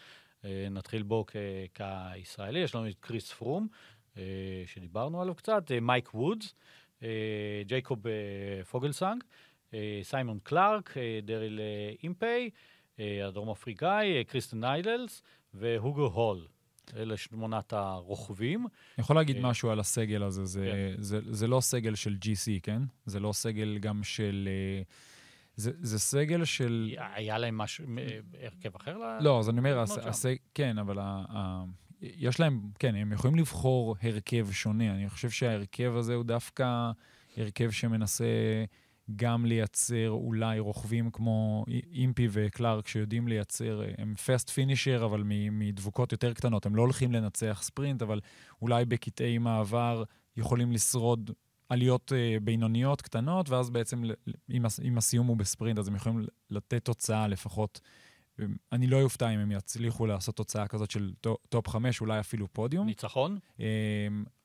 אה, נתחיל בו כ... כישראלי, יש לנו את קריס פרום, שדיברנו עליו קצת, מייק וודס, ג'ייקוב פוגלסנג, סיימון קלארק, דריל אימפיי, אה, הדרום אפריקאי, קריסטס ניילנדס והוגו הול. אלה שמונת הרוכבים. אני יכול להגיד אה, משהו על הסגל הזה, זה, זה, זה לא סגל של GC, כן? זה לא סגל גם של... אה, זה, זה סגל של... היה להם משהו, אה, הרכב אחר? לא, אז אני אומר, הס. הסג... כן, אבל ה, ה, יש להם, כן, הם יכולים לבחור הרכב שונה. אני חושב שההרכב הזה הוא דווקא הרכב שמנסה גם לייצר אולי רוכבים כמו אי- אימפי וקלארק, שיודעים לייצר, הם פסט פינישר, אבל מדבוקות יותר קטנות. הם לא הולכים לנצח ספרינט, אבל אולי בקטעי מעבר יכולים לשרוד עליות אה, בינוניות קטנות, ואז בעצם, אם, הס- אם הסיום הוא בספרינט, אז הם יכולים לתת תוצאה לפחות. אני לא אופתע אם הם יצליחו לעשות תוצאה כזאת של טו- top חמש, אולי אפילו פודיום. ניצחון? אמ,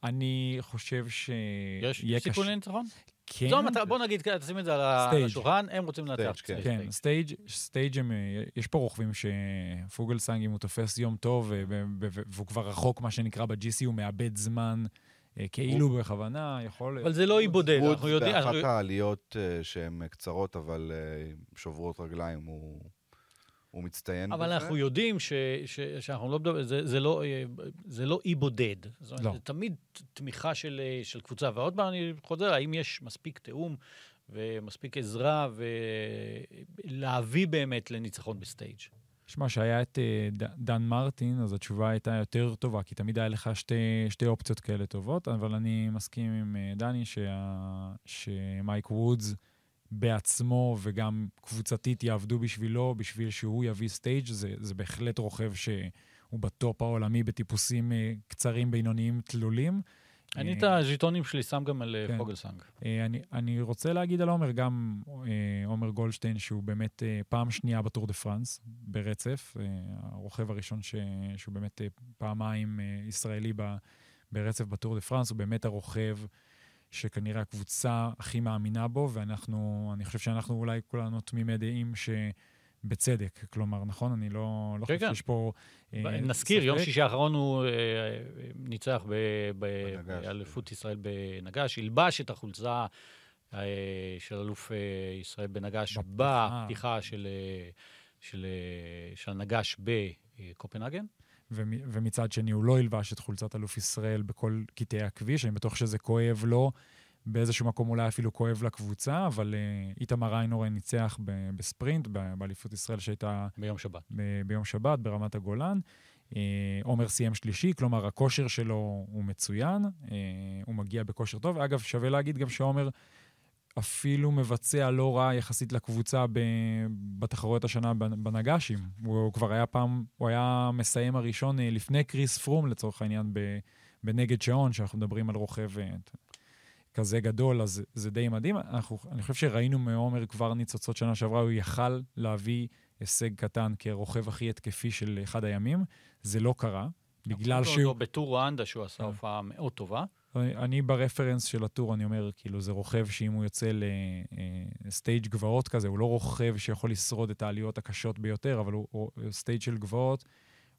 אני חושב שיהיה יש סיכוי לניצחון? כן, זו המטרה, בוא נגיד, תשים את זה על stage. השולחן, הם רוצים לנצח. stage, כן. כן, stage, stage הם, אה, יש פה רוכבים שפוגלסנג, אם הוא תופס יום טוב, ו- והוא כבר רחוק, מה שנקרה ב-GC, הוא מאבד זמן, אה, כאילו בכוונה, יכול... אבל זה לא אי בודד, וודס אנחנו יודעים... באחת העליות אה, שהן קצרות, אבל אה, שוברות רגליים, הוא, הוא מצטיין אבל בזה. אנחנו יודעים ש, ש, שאנחנו לא מדברים, זה, זה, לא, אה, זה לא אי בודד. זאת אומרת, לא. זה תמיד תמיכה של, אה, של קבוצה. ועוד פעם אני חוזר, האם יש מספיק תיאום ומספיק עזרה ולהביא באמת לניצחון ב stage? שמע, שהיה את אה, ד- דן מרטין, אז התשובה הייתה יותר טובה, כי תמיד היה לך שתי, שתי אופציות כאלה טובות, אבל אני מסכים עם דני שה, שמייק וודס בעצמו וגם קבוצתית יעבדו בשבילו, בשביל שהוא יביא stage, זה, זה בהחלט רוכב שהוא ב top העולמי בטיפוסים אה, קצרים, בינוניים, תלולים. אני אה, את הז'יטונים שלי שם גם על אה, כן. פוגלסנג. אני, אני רוצה להגיד על עומר, גם עומר גולדשטיין, שהוא באמת פעם שנייה בטור דה פרנס, ברצף, הרוכב הראשון ש, שהוא באמת פעמיים ישראלי ברצף בטור דה פרנס, הוא באמת הרוכב שכנראה הקבוצה הכי מאמינה בו, ואנחנו, אני חושב שאנחנו אולי כולנו תמימי דעים שבצדק, כלומר, נכון? אני לא, לא כן, חושב כן. שיש פה אה, נזכיר, יום. שישי האחרון הוא אה, ניצח ב- ב- בנגש. באליפות ישראל בנגש, הלבש את החולצה אה, של אלוף אה, ישראל בנגש בפתיחה. בפתיחה של, אה, של, אה, של הנגש בקופנהגן. ומ- ומצד שני הוא לא ילבש את חולצת אלוף ישראל בכל קטעי הכביש, אני בטוח שזה כואב לו, באיזשהו מקום אולי אפילו כואב לקבוצה, אבל uh, איתמר איינורן ניצח בספרינט, באליפות ישראל שהייתה ביום שבת. ביום שבת ברמת הגולן. אה, עומר סיים שלישי, כלומר הכושר שלו הוא מצוין, אה, הוא מגיע בכושר טוב. אגב, שווה להגיד גם שעומר אפילו מבצע לא רע יחסית לקבוצה ב- בתחרויות השנה בנ- בנגשים. הוא, הוא כבר היה פעם, הוא היה מסיים הראשון אה, לפני קריס פרום, לצורך העניין, ב- בנגד שעון, שאנחנו מדברים על רוכב אה, כזה גדול, אז זה די מדהים. אנחנו, אני חושב שראינו מעומר כבר ניצוצות שנה שעברה, הוא יכל להביא הישג קטן כרוכב הכי התקפי של אחד הימים. זה לא קרה, בגלל שהוא... אותו בטור רואנדה, שהוא עשה כן. הופעה מאוד טובה. אני, אני ב reference של הטור, אני אומר, כאילו, זה רוכב שאם הוא יוצא ל stage גבעות כזה, הוא לא רוכב שיכול לשרוד את העליות הקשות ביותר, אבל הוא, הוא stage של גבעות,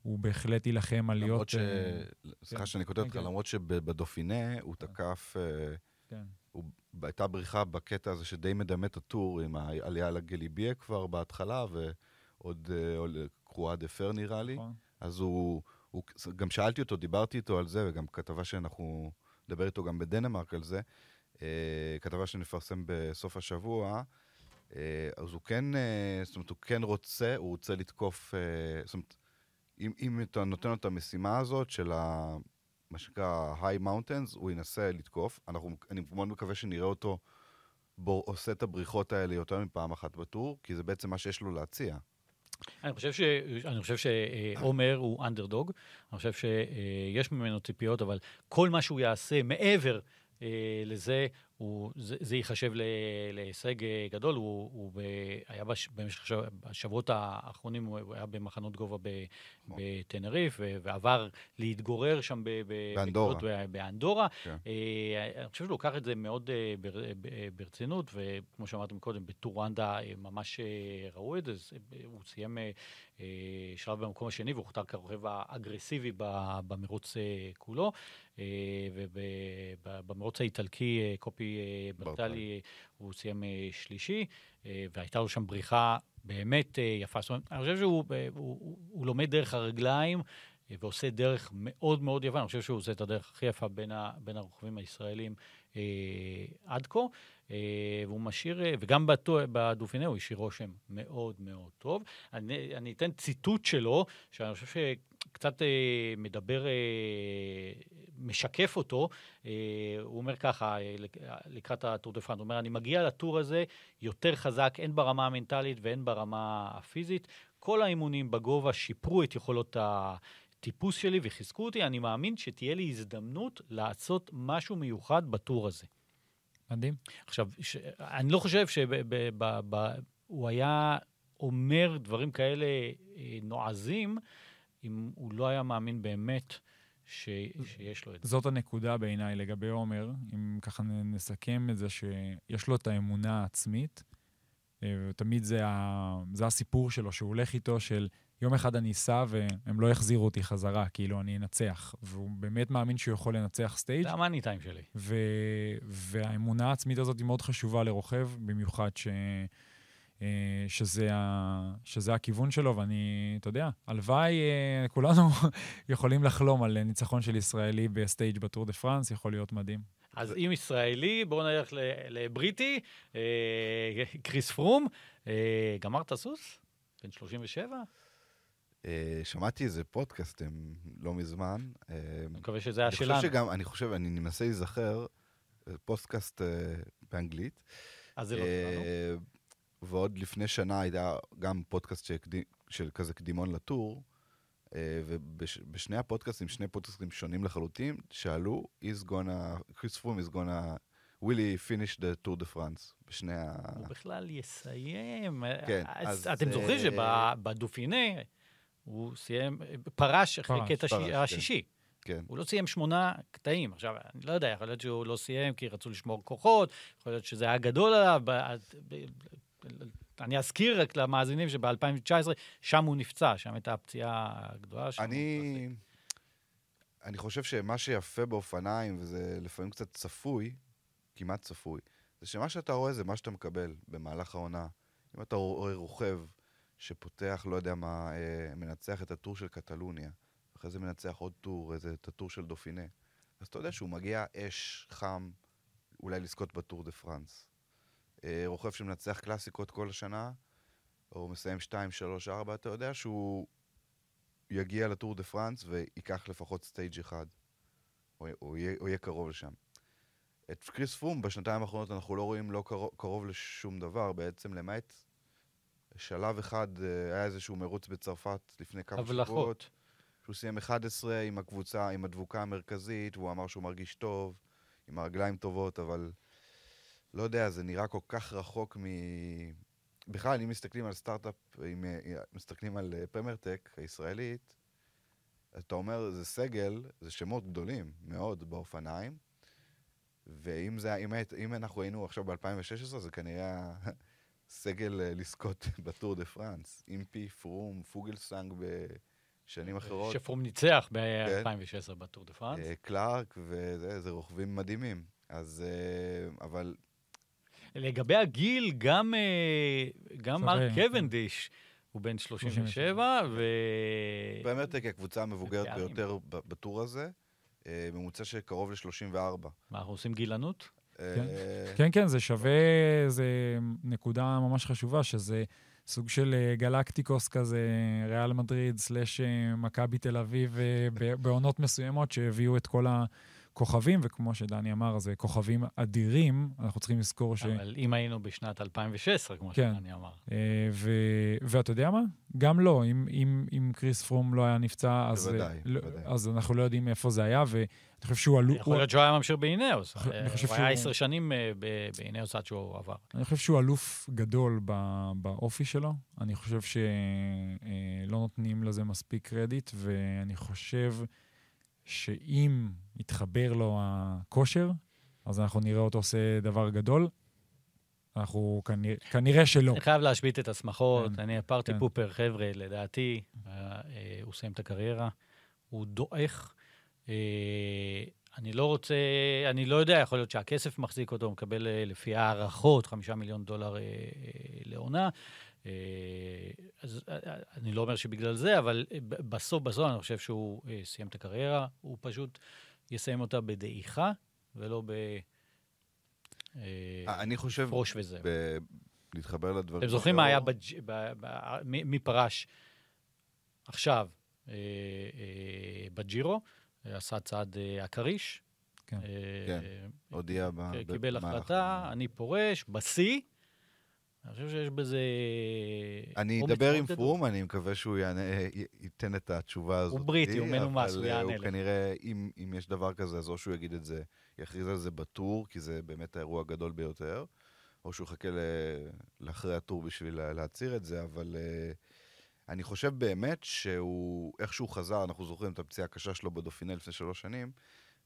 הוא בהחלט יילחם על למרות. ש... אה, סליחה כן. שאני קוטע אותך, כן, כן. למרות שבדופינה הוא תקף... אה, כן. הוא- הייתה בריחה בקטע הזה שדי מדמה את הטור עם העלייה לגליביה כבר בהתחלה, ועוד אה, עוד קרואה דה פר נראה לי. נכון. אז הוא, הוא... גם שאלתי אותו, דיברתי איתו על זה, וגם כתבה שאנחנו... נדבר איתו גם בדנמרק על זה. אה, כתבה שנפרסם בסוף השבוע. אה, אז הוא כן, אה, זאת אומרת, הוא כן רוצה, הוא רוצה לתקוף, אה, זאת אומרת, אם, אם אתה נותן לו את המשימה הזאת של ה... מה שנקרא high mountains, הוא ינסה לתקוף. אנחנו, אני מאוד מקווה שנראה אותו בו, עושה את הבריחות האלה יותר מפעם אחת בטור, כי זה בעצם מה שיש לו להציע. אני חושב, ש... אני חושב שעומר הוא אנדרדוג, אני חושב שיש ממנו ציפיות, אבל כל מה שהוא יעשה מעבר אה, לזה, הוא, זה, זה ייחשב ל- להישג אה, גדול. הוא, הוא ב, היה בש, במשך השב- השבועות האחרונים, הוא היה במחנות גובה ב, בטנריף, ועבר להתגורר שם ב, ב, באנדורה. ב- באנדורה. כן. אה, אני חושב שהוא לוקח את זה מאוד אה, בר, אה, ב- ברצינות, וכמו שאמרתם קודם, בטורנדה אה, ממש אה, ראו את זה. הוא סיים אה, אה, שלב במקום השני והוכתר כרוכב האגרסיבי במרוץ אה, כולו. ובמרוץ האיטלקי, אה, קופי אה, ברטלי. אה, הוא סיים אה, שלישי, והייתה לו שם בריחה באמת יפה. זאת אומרת, אני חושב שהוא הוא, הוא, הוא לומד דרך הרגליים. ועושה דרך מאוד מאוד יפה, אני חושב שהוא עושה את הדרך הכי יפה בין, ה, בין הרוכבים הישראלים אה, עד כה, אה, והוא משאיר, אה, וגם בטו- הוא השאיר רושם מאוד מאוד טוב. אני, אני אתן ציטוט שלו, שאני חושב שקצת אה, מדבר, אה, משקף אותו. אה, הוא אומר ככה, אה, לק- לקראת הטור דה פרנס, הוא אומר, אני מגיע לטור הזה יותר חזק, הן ברמה המנטלית והן ברמה הפיזית. כל האימונים בגובה שיפרו את יכולות הטיפוס שלי וחיזקו אותי. אני מאמין שתהיה לי הזדמנות לעשות משהו מיוחד בטור הזה. מדהים. עכשיו, ש... אני לא חושב שהוא היה אומר דברים כאלה אה, נועזים, אם הוא לא היה מאמין באמת ש... שיש לו את זה. זאת הנקודה בעיניי לגבי עומר, אם ככה נסכם את זה, שיש לו את האמונה העצמית, אה, ותמיד זה, ה... זה הסיפור שלו, שהוא הולך איתו של יום אחד אני אסע והם לא יחזירו אותי חזרה, כאילו אני אנצח. והוא באמת מאמין שהוא יכול לנצח סטייג'. זה המאני טיים שלי. ו... והאמונה העצמית הזאת היא מאוד חשובה לרוכב, במיוחד אה, שזה, ה, שזה הכיוון שלו, ואני, אתה יודע, הלוואי, אה, כולנו <laughs> יכולים לחלום על ניצחון של ישראלי ב stage בטור דה פרנס, יכול להיות מדהים. אז אם ישראלי, בואו נלך לבריטי, אה, קריס פרום, גמר את הסוס? בן 37? שמעתי איזה פודקאסט לא מזמן. אני מקווה שזה היה שלנו. אני חושב שגם, אני חושב, אני מנסה להיזכר, פודקאסט באנגלית. אז זה לא שלנו. ועוד לפני שנה הייתה גם פודקאסט שקדי, של כזה קדימון לטור, אה, ובשני הפודקאסטים, שני פודקאסטים שונים לחלוטין, שאלו, is gonna, קריס פרום is gonna, will he finish the tour de France? בשני ה... הוא בכלל יסיים. כן, אז... אתם זוכרים שבדופינה הוא סיים, פרש אחרי קטע כן. השישי. כן. הוא לא סיים שמונה קטעים. עכשיו, אני לא יודע, יכול להיות שהוא לא סיים כי רצו לשמור כוחות, יכול להיות שזה היה גדול עליו, אני אזכיר רק למאזינים שב-2019, שם הוא נפצע, שם הייתה הפציעה הגדולה שלו. אני... אני חושב שמה שיפה באופניים, וזה לפעמים קצת צפוי, כמעט צפוי, זה שמה שאתה רואה זה מה שאתה מקבל במהלך העונה. אם אתה רואה רוכב שפותח, לא יודע מה, אה, מנצח את הטור של קטלוניה, אחרי זה מנצח עוד טור, איזה, את הטור של דופינה, אז אתה יודע שהוא מגיע אש, חם, אולי לזכות בטור דה פרנס. אה, רוכב שמנצח קלאסיקות כל השנה, או מסיים 2, 3, 4, אתה יודע שהוא יגיע לטור דה פרנס וייקח לפחות stage אחד, או, או, יהיה, או יהיה קרוב לשם. את קריס פרום בשנתיים האחרונות אנחנו לא רואים לא קרוב, קרוב לשום דבר, בעצם למעט שלב אחד, אה, היה איזשהו מרוץ בצרפת לפני כמה הבלחות. שבועות. שהוא סיים 11 עם הקבוצה, עם הדבוקה המרכזית, והוא אמר שהוא מרגיש טוב, עם הרגליים טובות, אבל לא יודע, זה נראה כל כך רחוק מ... בכלל, אם מסתכלים על סטארט-אפ, אם אה, מסתכלים על אה, הישראלית, אתה אומר, זה סגל, זה שמות גדולים מאוד באופניים, ואם זה, אם, אם אנחנו היינו עכשיו ב-2016, זה כנראה <laughs> מסוגל אה, לזכות <laughs> בטור דה פרנס. אימפי, פרום, פוגלסנג בשנים אחרות. שפרום ניצח ב-2016 כן. בטור דה פרנס. קלארק, וזה, זה רוכבים מדהימים. אז, אבל לגבי הגיל, גם, אה, גם מרק קוונדיש הוא בן 37, ו... פרמייר טק היא הקבוצה המבוגרת ביותר בטור הזה, אה, ממוצע של קרוב ל-34. מה, אנחנו עושים גילנות? אה, כן. כן, כן, זה שווה, זה נקודה ממש חשובה, שזה סוג של גלקטיקוס כזה, ריאל מדריד סלאש מכבי תל אביב בעונות מסוימות, שהביאו את כל ה... כוכבים, וכמו שדני אמר, זה כוכבים אדירים, אנחנו צריכים לזכור ש... אבל אם היינו בשנת 2016, כמו כן. שדני אמר. אה, ו... ואתה יודע מה? גם לא, אם, אם, אם קריס פרום לא היה נפצע, אז, בוודאי, לא, בוודאי. אז אנחנו לא יודעים איפה זה היה, ואני חושב שהוא אלוף... יכול להיות שהוא היה ממשיך באינאוס. הוא היה עשר שנים אה, באינאוס עד שהוא עבר. אני חושב שהוא אלוף גדול באופי שלו. אני חושב שלא אה, נותנים לזה מספיק קרדיט, ואני חושב... שאם יתחבר לו הכושר, אז אנחנו נראה אותו עושה דבר גדול. אנחנו כנראה, כנראה שלא. אני חייב להשבית את השמחות, כן, אני הפארטי כן. פופר, חבר'ה, לדעתי, אה, אה, הוא סיים את הקריירה, הוא דועך. אה, אני לא רוצה, אני לא יודע, יכול להיות שהכסף מחזיק אותו, הוא מקבל לפי הערכות חמישה מיליון דולר לעונה. אז אני לא אומר שבגלל זה, אבל בסוף, בסוף אני חושב שהוא סיים את הקריירה, הוא פשוט יסיים אותה בדעיכה, ולא ב... אני חושב... פרוש וזה. ב... להתחבר לדברים. אתם זוכרים מה היה, בג'... ב... ב... מי פרש עכשיו בג'ירו? עשה צעד הכריש. כן, כן, הודיע ב... קיבל החלטה, אני פורש, בשיא. אני חושב שיש בזה... אני אדבר עם פרום, אני מקווה שהוא יענה, ייתן את התשובה הזאת. הוא בריטי, הוא מנומס, הוא יענה לך. הוא כנראה, אם, אם יש דבר כזה, אז או שהוא יגיד את זה, יכריז על זה בטור, כי זה באמת האירוע הגדול ביותר, או שהוא יחכה לאחרי הטור בשביל להצהיר את זה, אבל uh, אני חושב באמת שהוא, איך שהוא חזר, אנחנו זוכרים את הפציעה הקשה שלו בדופינה לפני שלוש שנים,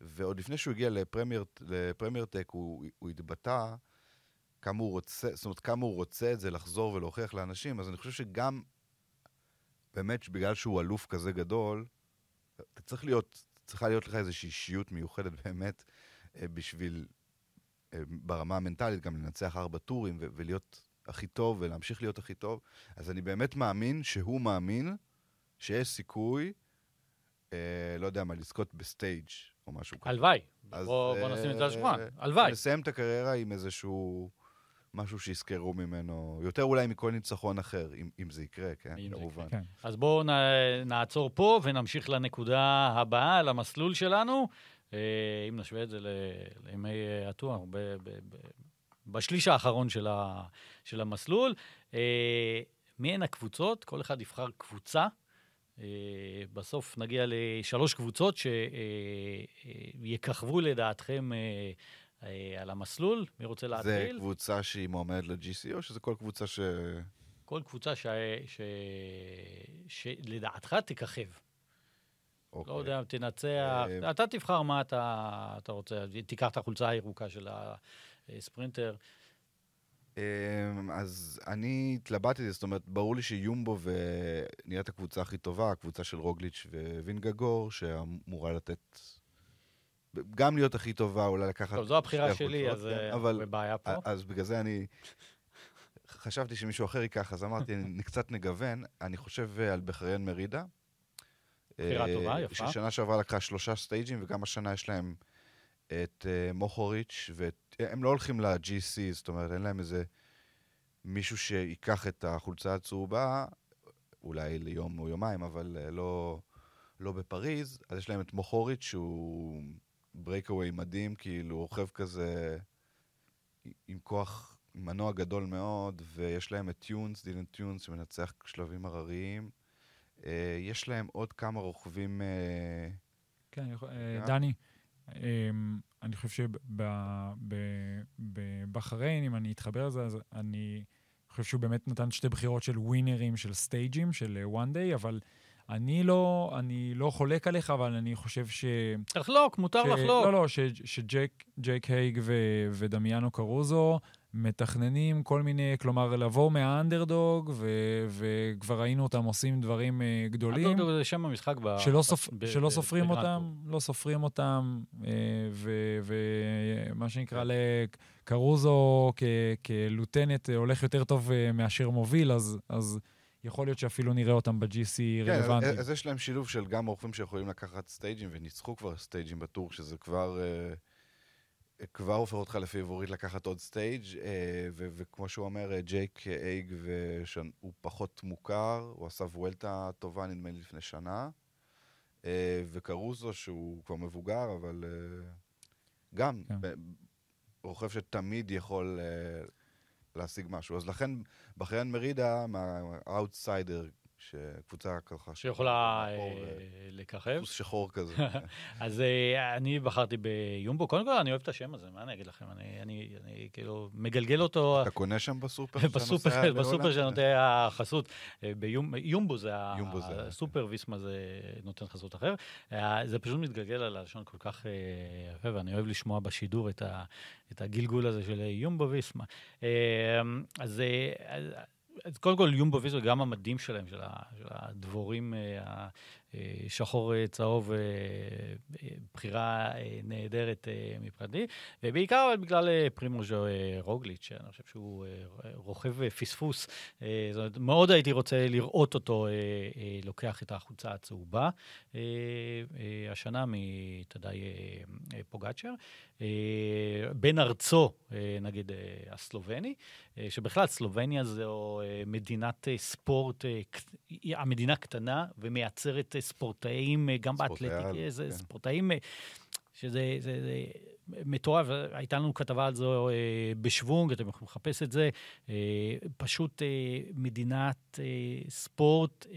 ועוד לפני שהוא הגיע לפרמייר, לפרמייר טק, הוא, הוא התבטא, כמה הוא רוצה, זאת אומרת, כמה הוא רוצה את זה לחזור ולהוכיח לאנשים, אז אני חושב שגם, באמת, בגלל שהוא אלוף כזה גדול, אתה צריך להיות, צריכה להיות לך איזושהי אישיות מיוחדת <laughs> באמת, אה, בשביל, אה, ברמה המנטלית, גם לנצח ארבע טורים ולהיות הכי טוב ולהמשיך להיות הכי טוב, אז אני באמת מאמין שהוא מאמין שיש סיכוי, אה, לא יודע מה, לזכות ב stage או משהו כזה. הלוואי. בוא בוא נשים את זה על אה, השולחן. הלוואי. לסיים את הקריירה עם איזשהו משהו שיזכרו ממנו, יותר אולי מכל ניצחון אחר, אם, אם זה יקרה, כן, אם זה כמובן. כן. אז בואו נ- נעצור פה ונמשיך לנקודה הבאה, למסלול שלנו. אה, אם נשווה את זה ל- לימי אה, הטור, ב- ב- ב- בשליש האחרון של, ה- של המסלול. אה, מי הן הקבוצות? כל אחד יבחר קבוצה. אה, בסוף נגיע לשלוש קבוצות שיככבו לדעתכם אה, אה, על המסלול. מי רוצה זה להתחיל? קבוצה שהיא מועמדת ל-GC, או שזה כל קבוצה ש... כל קבוצה ש... ש... שלדעתך תככב. אוקיי. לא יודע, תנצח, אה, אתה תבחר מה אתה, אתה רוצה, תיקח את החולצה הירוקה של הספרינטר. אמ, אז אני התלבטתי, זאת אומרת, ברור לי שיומבו ונראית הקבוצה הכי טובה, הקבוצה של רוגליץ' ווינגגור, שאמורה לתת... גם להיות הכי טובה, אולי לקחת... טוב, זו הבחירה שלי, החולצות, אז כן, אה, אבל בבעיה פה. אז בגלל זה אני... חשבתי שמישהו אחר ייקח, אז אמרתי, אני <laughs> קצת אגוון. אני חושב אה, על בחריין מרידה. בחירה אה, טובה, יפה. ששנה שעברה לקחה שלושה סטייג'ים, וגם השנה יש להם את מוכוריץ', והם לא הולכים ל-GC, זאת אומרת, אין להם איזה מישהו שייקח את החולצה הצהובה, אולי ליום או יומיים, אבל לא, לא בפריז. אז יש להם את מוכוריץ', שהוא breakaway מדהים, כאילו, רוכב כזה עם כוח, עם מנוע גדול מאוד, ויש להם את טונס, דילן טונס, שמנצח שלבים הרריים. אה, יש להם עוד כמה רוכבים... אה, כן, אה? דני, אמ, אני חושב שבבחריין, אם אני אתחבר לזה, אז אני חושב שהוא באמת נתן שתי בחירות של ווינרים, של סטייג'ים, של one day, אבל אני לא, אני לא חולק עליך, אבל אני חושב ש... לחלוק, מותר ש- לחלוק. לא, לא, ש- שג'ק ג'ק הייג ו- ודמיאנו קרוזו מתכננים כל מיני, כלומר, לבוא מהאנדרדוג, ו- וכבר ראינו אותם עושים דברים אה, גדולים. הדואו זה שם המשחק ב... שלא, ב- סופ... ב- שלא ב- סופרים בגרנד אותם, לא סופרים אותם, אה, ומה שנקרא לקרוזו כ... כלוטננט הולך יותר טוב אה, מאשר מוביל, אז, אז יכול להיות שאפילו נראה אותם ב-GC כן, רלוונטיים. אז יש להם שילוב של גם רוכבים שיכולים לקחת סטייג'ים, וניצחו כבר סטייג'ים בטור, שזה כבר... אה, כבר הופך אותך לפייבוריט לקחת עוד stage, אה, וכמו שהוא אומר, אה, ג'ק הייג, ושנ- הוא פחות מוכר, הוא עשה וולטה טובה, נדמה לי, לפני שנה. וקרוזו, שהוא כבר מבוגר, אבל גם כן. רוכב שתמיד יכול להשיג משהו. אז לכן, בחריין מרידה, מהאוטסיידר, שקבוצה ככה... שיכולה אה, אה, לככב. סוס שחור כזה. <laughs> אז אה, אני בחרתי ביומבו. קודם כל, אני אוהב את השם הזה, מה אני אגיד לכם? אני, כאילו מגלגל אותו אתה קונה שם בסופר? <laughs> בסופר, שנותן החסות. יומבו זה הסופר, ויסמה זה נותן חסות אחר. זה פשוט מתגלגל על הלשון כל כך יפה, ואני אוהב לשמוע בשידור את הגלגול הזה של יומבו ויסמה. אז קודם כל, יומבו ויסמה, גם המדים שלהם, של הדבורים אה, השחור אה, צהוב, אה, בחירה נהדרת מבחינתי. ובעיקר בגלל פרימוז' אה, רוגליץ', שאני חושב שהוא רוכב פספוס. זאת אומרת, מאוד הייתי רוצה לראות אותו לוקח את החולצה הצהובה השנה מתדאי. אה, בן ארצו, נגיד, הסלובני, שבכלל סלובניה זו מדינת ספורט, המדינה קטנה ומייצרת ספורטאים, אה, גם באתלטיקה, זה כן. ספורטאים, אה, שזה זה, זה מטורף, הייתה לנו כתבה על זה אה, בשוונג, אתם יכולים לחפש את זה. פשוט מדינת ספורט,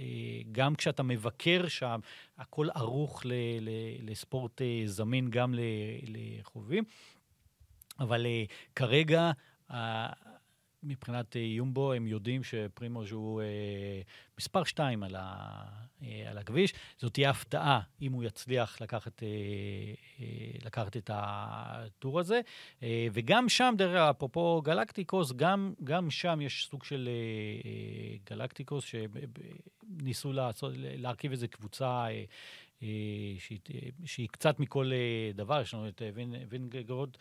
גם כשאתה מבקר שם, הכל ערוך ל, ל, לספורט זמין גם לחובבים. אבל כרגע, מבחינת אה, יומבו, הם יודעים שפרימוז' הוא אה, מספר שתיים על, ה, אה, על הכביש. זאת תהיה הפתעה אם הוא יצליח לקחת, אה, אה, לקחת את הטור הזה. אה, וגם שם, דרך אגב, אפרופו גלקטיקוס, גם, גם שם יש סוג של אה, אה, גלקטיקוס שניסו לעשות, להרכיב איזו קבוצה. אה, אה, שהיא, קצת מכל אה, דבר. יש לנו את וין, וינגגרוד,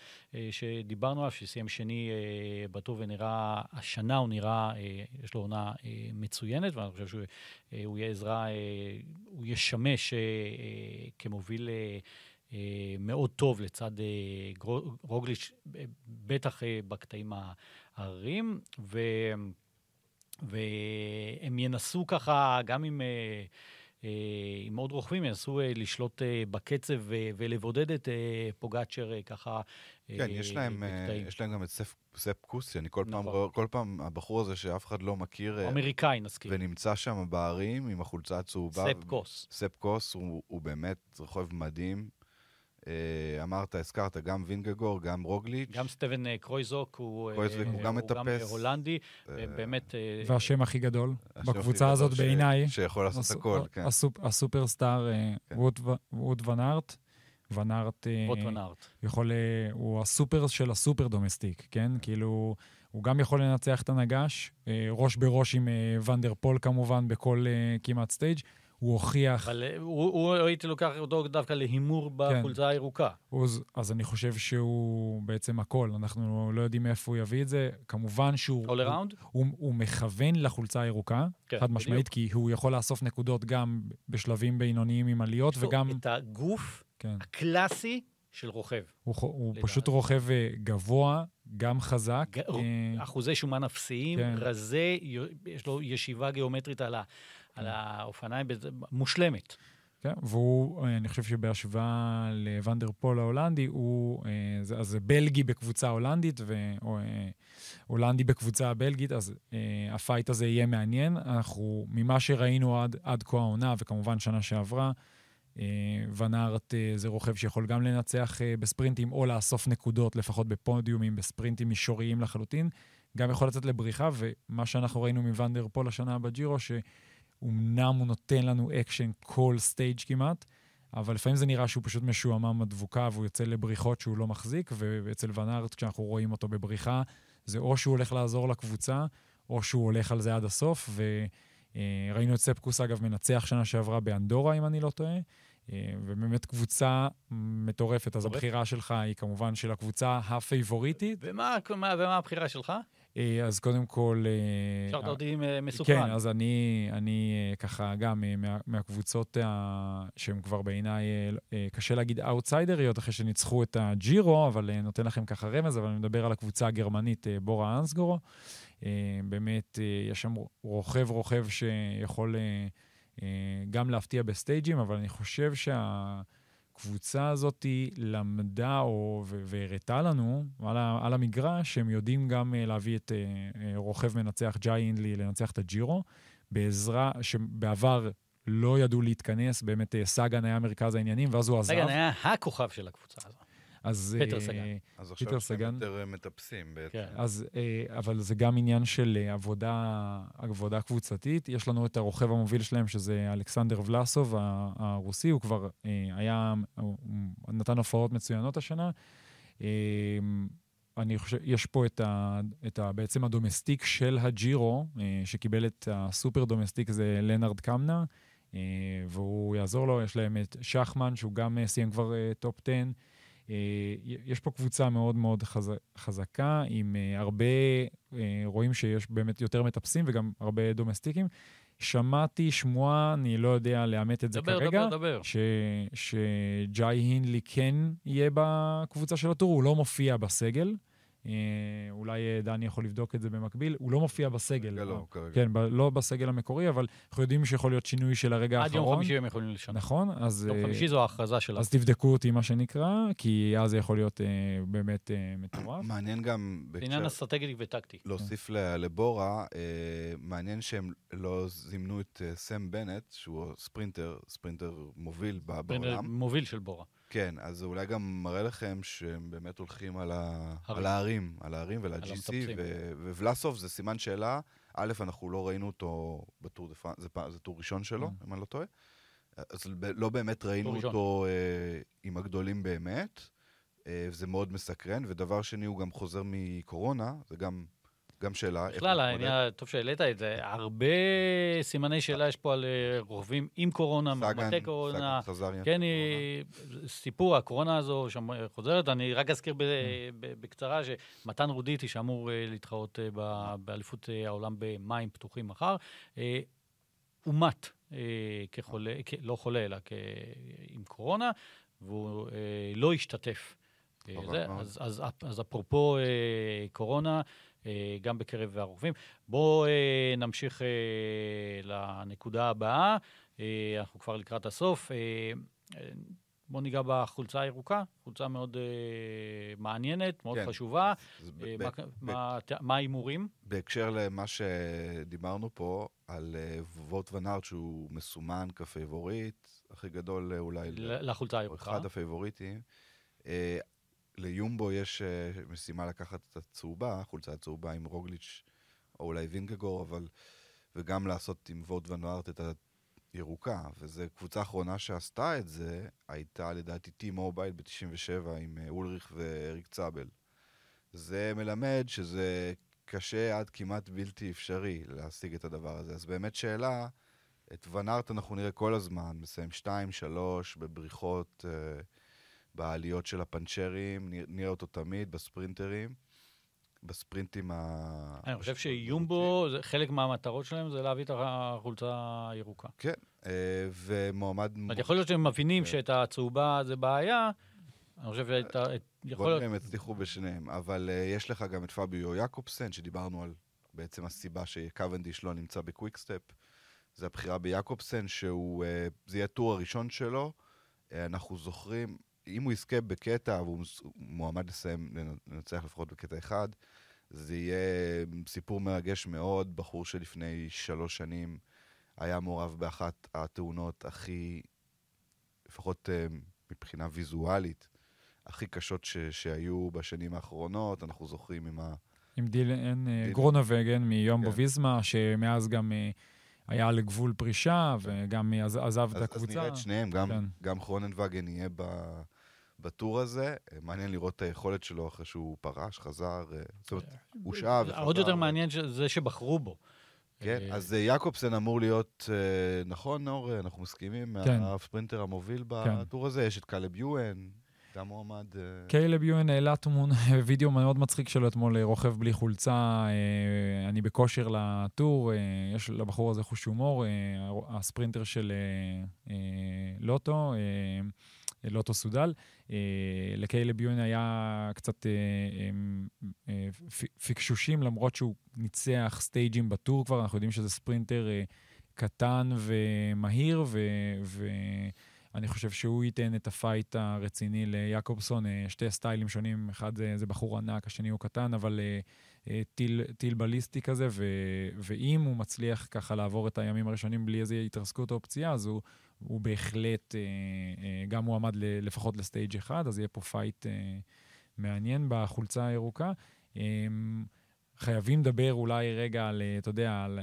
שדיברנו עליו, שסיים שני בטוב ונראה, השנה הוא נראה, יש לו עונה מצוינת, ואני חושב שהוא יהיה עזרה, הוא ישמש כמוביל... מאוד טוב לצד רוגליץ', בטח בקטעים ההרריים, והם ינסו ככה, גם. אה, עם עוד רוכבים, ינסו אה, לשלוט אה, בקצב ולבודד את פוגאצ'ר ככה כן, יש להם, יש להם גם את סף, ספ קוסי, אני כל, נכון. פעם, כל פעם, הבחור הזה שאף אחד לא מכיר... אמריקאי, נזכיר. ונמצא שם בערים עם החולצה הצהובה. ספ קוס. ספ קוס הוא, הוא באמת רוכב מדהים. אה, אמרת, הזכרת גם וינגגור, גם רוגליץ'. גם סטבן אה, קרויזוק, הוא, קרויזוק, הוא, הוא גם מטפס. הוא גם הולנדי, באמת... והשם הכי גדול בקבוצה הזאת בעיניי. שיכול לעשות הס, הכל, כן. הסופ, הסופרסטאר כן. ווט, ווט ון ארט. ון ארט. ווט ון ארט. יכול, הוא הסופר של ה super domestique, כן? כאילו... הוא גם יכול לנצח את הנגש, ראש בראש עם ונדר פול כמובן בכל כמעט stage. הוא הוכיח... אבל אה, הוא, הוא, הייתי לוקח אותו דווקא להימור כן. בחולצה כן. הירוקה. אז, אז אני חושב שהוא בעצם הכל, אנחנו לא יודעים מאיפה הוא יביא את זה. כמובן שהוא... All around? הוא, הוא, הוא מכוון לחולצה הירוקה, כן, חד משמעית, כי הוא יכול לאסוף נקודות גם בשלבים בינוניים עם עליות, וגם... את הגוף כן. הקלאסי של רוכב. הוא, הוא פשוט רוכב אה, גבוה, גם חזק. ג... אה... אחוזי שומן אפסיים, כן. רזה, יש לו ישיבה גיאומטרית על ה... על האופניים מושלמת. כן, והוא, אני חושב שבהשוואה לוונדר פול ההולנדי, הוא, אה, אז זה בלגי בקבוצה הולנדית והולנדי בקבוצה הבלגית, אז אה, ה fight הזה יהיה מעניין. אנחנו, ממה שראינו עד, עד כה העונה, וכמובן שנה שעברה, אה, ון ארט זה רוכב שיכול גם לנצח בספרינטים או לאסוף נקודות, לפחות בפודיומים, בספרינטים מישוריים לחלוטין. גם יכול לצאת לבריחה, ומה שאנחנו ראינו מוון דר פול השנה בג'ירו, ש... אמנם הוא נותן לנו אקשן כל stage כמעט, אבל לפעמים זה נראה שהוא פשוט משועמם מדבוקה והוא יוצא לבריחות שהוא לא מחזיק, ואצל ון ארט, כשאנחנו רואים אותו בבריחה, זה או שהוא הולך לעזור לקבוצה, או שהוא הולך על זה עד הסוף, וראינו את ספקוס, אגב, מנצח שנה שעברה באנדורה, אם אני לא טועה. ובאמת קבוצה מטורפת, אז הבחירה שלך היא כמובן של הקבוצה הפייבוריטית. ומה, ומה, ומה הבחירה שלך? אה, אז קודם כל... אה, אותי אה, מסוכן. כן, אז אני, אני ככה גם מה, מהקבוצות שהן כבר בעיניי, קשה להגיד אאוטסיידריות, אחרי שניצחו את הג'ירו, אבל נותן לכם ככה רמז, אבל אני מדבר על הקבוצה הגרמנית בורה אנסגורו. באמת, יש שם רוכב רוכב שיכול גם להפתיע בסטייג'ים, אבל אני חושב שה... הקבוצה הזאת למדה או, והראתה לנו על, ה, על המגרש שהם יודעים גם uh, להביא את uh, uh, רוכב מנצח ג'אי הינדלי לנצח את הג'ירו, בעזרה שבעבר לא ידעו להתכנס, באמת סאגן היה מרכז העניינים, ואז הוא עזב. סאגן היה הכוכב של הקבוצה הזאת. אז... פיטר סאגן. אז עכשיו הם יותר מטפסים בעצם. כן. אז, אבל זה גם עניין של עבודה, עבודה קבוצתית. יש לנו את הרוכב המוביל שלהם, שזה אלכסנדר ולסוב הרוסי, הוא כבר היה, הוא נתן הופעות מצוינות השנה. אני חושב, יש פה את, ה, את ה, בעצם הדומסטיק של הג'ירו, שקיבל את הסופר דומסטיק, זה לנארד קמנה, והוא יעזור לו. יש להם את שחמן, שהוא גם סיים כבר top 10. אה, יש פה קבוצה מאוד מאוד חז... חזקה, עם אה, הרבה, אה, רואים שיש באמת יותר מטפסים וגם הרבה דומסטיקים. שמעתי שמועה, אני לא יודע לאמת את זה דבר, כרגע, דבר, דבר. ש... שג'אי הינדלי כן יהיה בקבוצה של הטור, הוא לא מופיע בסגל. אה, אולי אה, דני יכול לבדוק את זה במקביל. הוא לא מופיע בסגל. כרגע לא, כרגע. כן, ב- לא בסגל המקורי, אבל אנחנו יודעים שיכול להיות שינוי של הרגע האחרון. עד יום חמישי הם יכולים לשנות. נכון, אז... יום חמישי זו ההכרזה שלנו. אז תבדקו אותי, מה שנקרא, כי אז זה יכול להיות אה, באמת אה, מטורף. מעניין גם... זה עניין אסטרטגי וטקטי. להוסיף לבורה, אה, מעניין שהם לא זימנו את אה, סם בנט, שהוא ספרינטר, ספרינטר מוביל בעולם. מוביל של בורה. כן, אז זה אולי גם מראה לכם שהם באמת הולכים על, ה... על ההרים, על ההרים ול-GC, ו... וולסוב זה סימן שאלה. א', אנחנו לא ראינו אותו בטור דה פרנס, זה, זה טור ראשון שלו, mm. אם אני לא טועה. אז לא באמת ראינו אותו אה, עם הגדולים באמת, אה, וזה מאוד מסקרן. ודבר שני, הוא גם חוזר מקורונה, זה גם גם שאלה. בכלל. העניין, טוב שהעלית את זה, הרבה סימני שאלה יש פה על אה, רוכבים עם קורונה, מאומתי קורונה. סגן חזר עם כן. היא- סיפור, הקורונה הזו שם חוזרת. אני רק אזכיר בקצרה שמתן רודיטי, שאמור אה, להתחרות אה, באליפות אה, העולם במים פתוחים מחר, אה, אומת אה, כחולה, לא חולה, אלא עם קורונה, והוא אה, לא השתתף. אה, זה. אז, אז, אז אפרופו אה, קורונה, אה, גם בקרב הרוכבים. בואו אה, נמשיך אה, לנקודה הבאה. אה, אנחנו כבר לקראת הסוף. אה, אה, בואו ניגע בחולצה הירוקה, חולצה מאוד אה, מעניינת, מאוד כן. חשובה. אה, מה- ההימורים? בהקשר למה שדיברנו פה, על אה, וואוט ון ארט, שהוא מסומן כפייבוריט, הכי גדול אה, אולי, לחולצה הירוקה. אחד הפייבוריטים. אה, ליומבו יש אה, משימה לקחת את הצהובה, החולצה הצהובה עם רוגליץ', או אולי וינגגור, אבל... וגם לעשות עם וואוט ון ארט את הירוקה. וזו קבוצה אחרונה שעשתה את זה, הייתה לדעתי טי מובייל ב-97 עם אה, אולריך ואריק צאבל. זה מלמד שזה קשה עד כמעט בלתי אפשרי להשיג את הדבר הזה. אז באמת שאלה, את ונארט אנחנו נראה כל הזמן, מסיים 2, 3, בבריחות, אה, בעליות של הפנצ'רים, נראה- אותו תמיד בספרינטרים, בספרינטים ה... אני חושב שיומבו, חלק מהמטרות שלהם זה להביא את החולצה הירוקה. כן, אה, ומועמד... זאת אומרת, יכול להיות שהם מבינים כן. שאת הצהובה זה בעיה, אני חושב שאת ה... את- בוא יכול להיות... אם יצליחו בשניהם, אבל uh, יש לך גם את פביו יעקובסן, שדיברנו על בעצם הסיבה שקוונדיש לא נמצא בקוויקסטפ. זה הבחירה ביעקובסן, שהוא, זה יהיה הטור הראשון שלו. אנחנו זוכרים, אם הוא יזכה בקטע, והוא מועמד לסיים, לנ- לנצח לפחות בקטע אחד, זה יהיה סיפור מרגש מאוד. בחור שלפני שלוש שנים היה מעורב באחת התאונות הכי, לפחות uh, מבחינה ויזואלית, הכי קשות ש- שהיו בשנים האחרונות, אנחנו זוכרים עם ה... עם דילן אה, דילן. גרונווגן מיומבו כן. ויזמה, שמאז גם אה, היה על גבול פרישה, וגם עז- עזב את אז, אז הקבוצה. נראה את שניהם, גם, כן. גם כרוננווגן יהיה ב, בטור הזה. אה, מעניין לראות את היכולת שלו אחרי שהוא פרש, חזר, אה, זאת אומרת, הוא שהה וחזר. עוד יותר מעניין שזה שבחרו בו. כן, אה, אז יעקובסן אמור להיות, נכון, נאור, אנחנו מסכימים, כן. הספרינטר המוביל בטור הזה, יש את קלב יואן, גם מועמד... קיילב יואן העלה תמונה, וידאו מאוד מצחיק שלו אתמול, רוכב בלי חולצה, אני בכושר לטור, יש לבחור הזה חוש הומור, הספרינטר של לוטו, לוטו סודאל. אה, לקיילב יואן היה קצת אה, אה, פ- פיקשושים, למרות שהוא ניצח סטייג'ים בטור כבר, אנחנו יודעים שזה ספרינטר קטן ומהיר, ו... ו אני חושב שהוא ייתן את ה fight הרציני ליעקובסון, שתי סטיילים שונים, אחד זה, זה בחור ענק, השני הוא קטן, אבל טיל, טיל בליסטי כזה, ו, ואם הוא מצליח ככה לעבור את הימים הראשונים בלי איזו התרסקות או פציעה, אז הוא, הוא בהחלט אה, אה, גם מועמד לפחות ל stage אחד, אז יהיה פה fight אה, מעניין בחולצה הירוקה. חייבים לדבר אולי רגע על, אתה יודע, על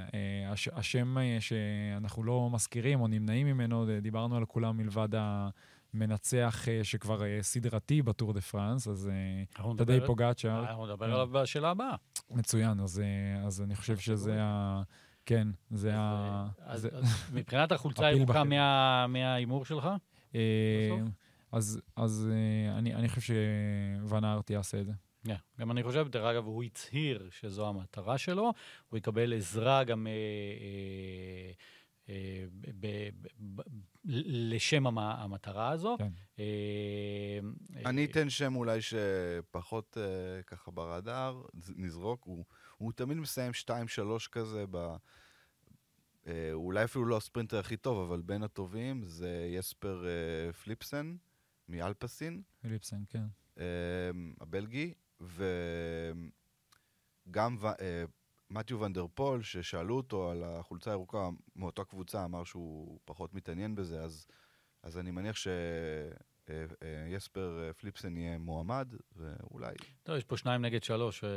הש, השם שאנחנו לא מזכירים או נמנעים ממנו, דיברנו על כולם מלבד המנצח שכבר סדרתי בטור דה פרנס, אז אנחנו תדעי נדבר- פוגאצ'ר, אנחנו נדבר. עליו בשאלה הבאה. מצוין, אז, אז אני חושב שזה ה... כן, זה ה... אז- זה- אז מבחינת החולצה הירוקה, מההימור שלך? אה? אז, אז אה, אני, אני חושב שוואן ארט יעשה את זה. כן, גם אני חושב, דרך אגב, הוא הצהיר שזו המטרה שלו, הוא יקבל עזרה גם אה, אה, אה, ב- ב- ב- לשם המ- המטרה הזו. כן. אה, אני אה, אתן שם אולי שפחות אה, ככה ברדאר, נזרוק, הוא, הוא תמיד מסיים 2-3 כזה ב... אה, אולי אפילו לא הספרינטר הכי טוב, אבל בין הטובים זה יספר אה, פליפסן מאלפסין, ליפסן, כן. אה, הבלגי, וגם ו... אה, מתיו ונדר פול, ששאלו אותו על החולצה הירוקה מאותה קבוצה, אמר שהוא פחות מתעניין בזה, אז, אז אני מניח שיספר אה, פליפסן יהיה מועמד, ואולי... טוב, יש פה שניים נגד שלוש אה,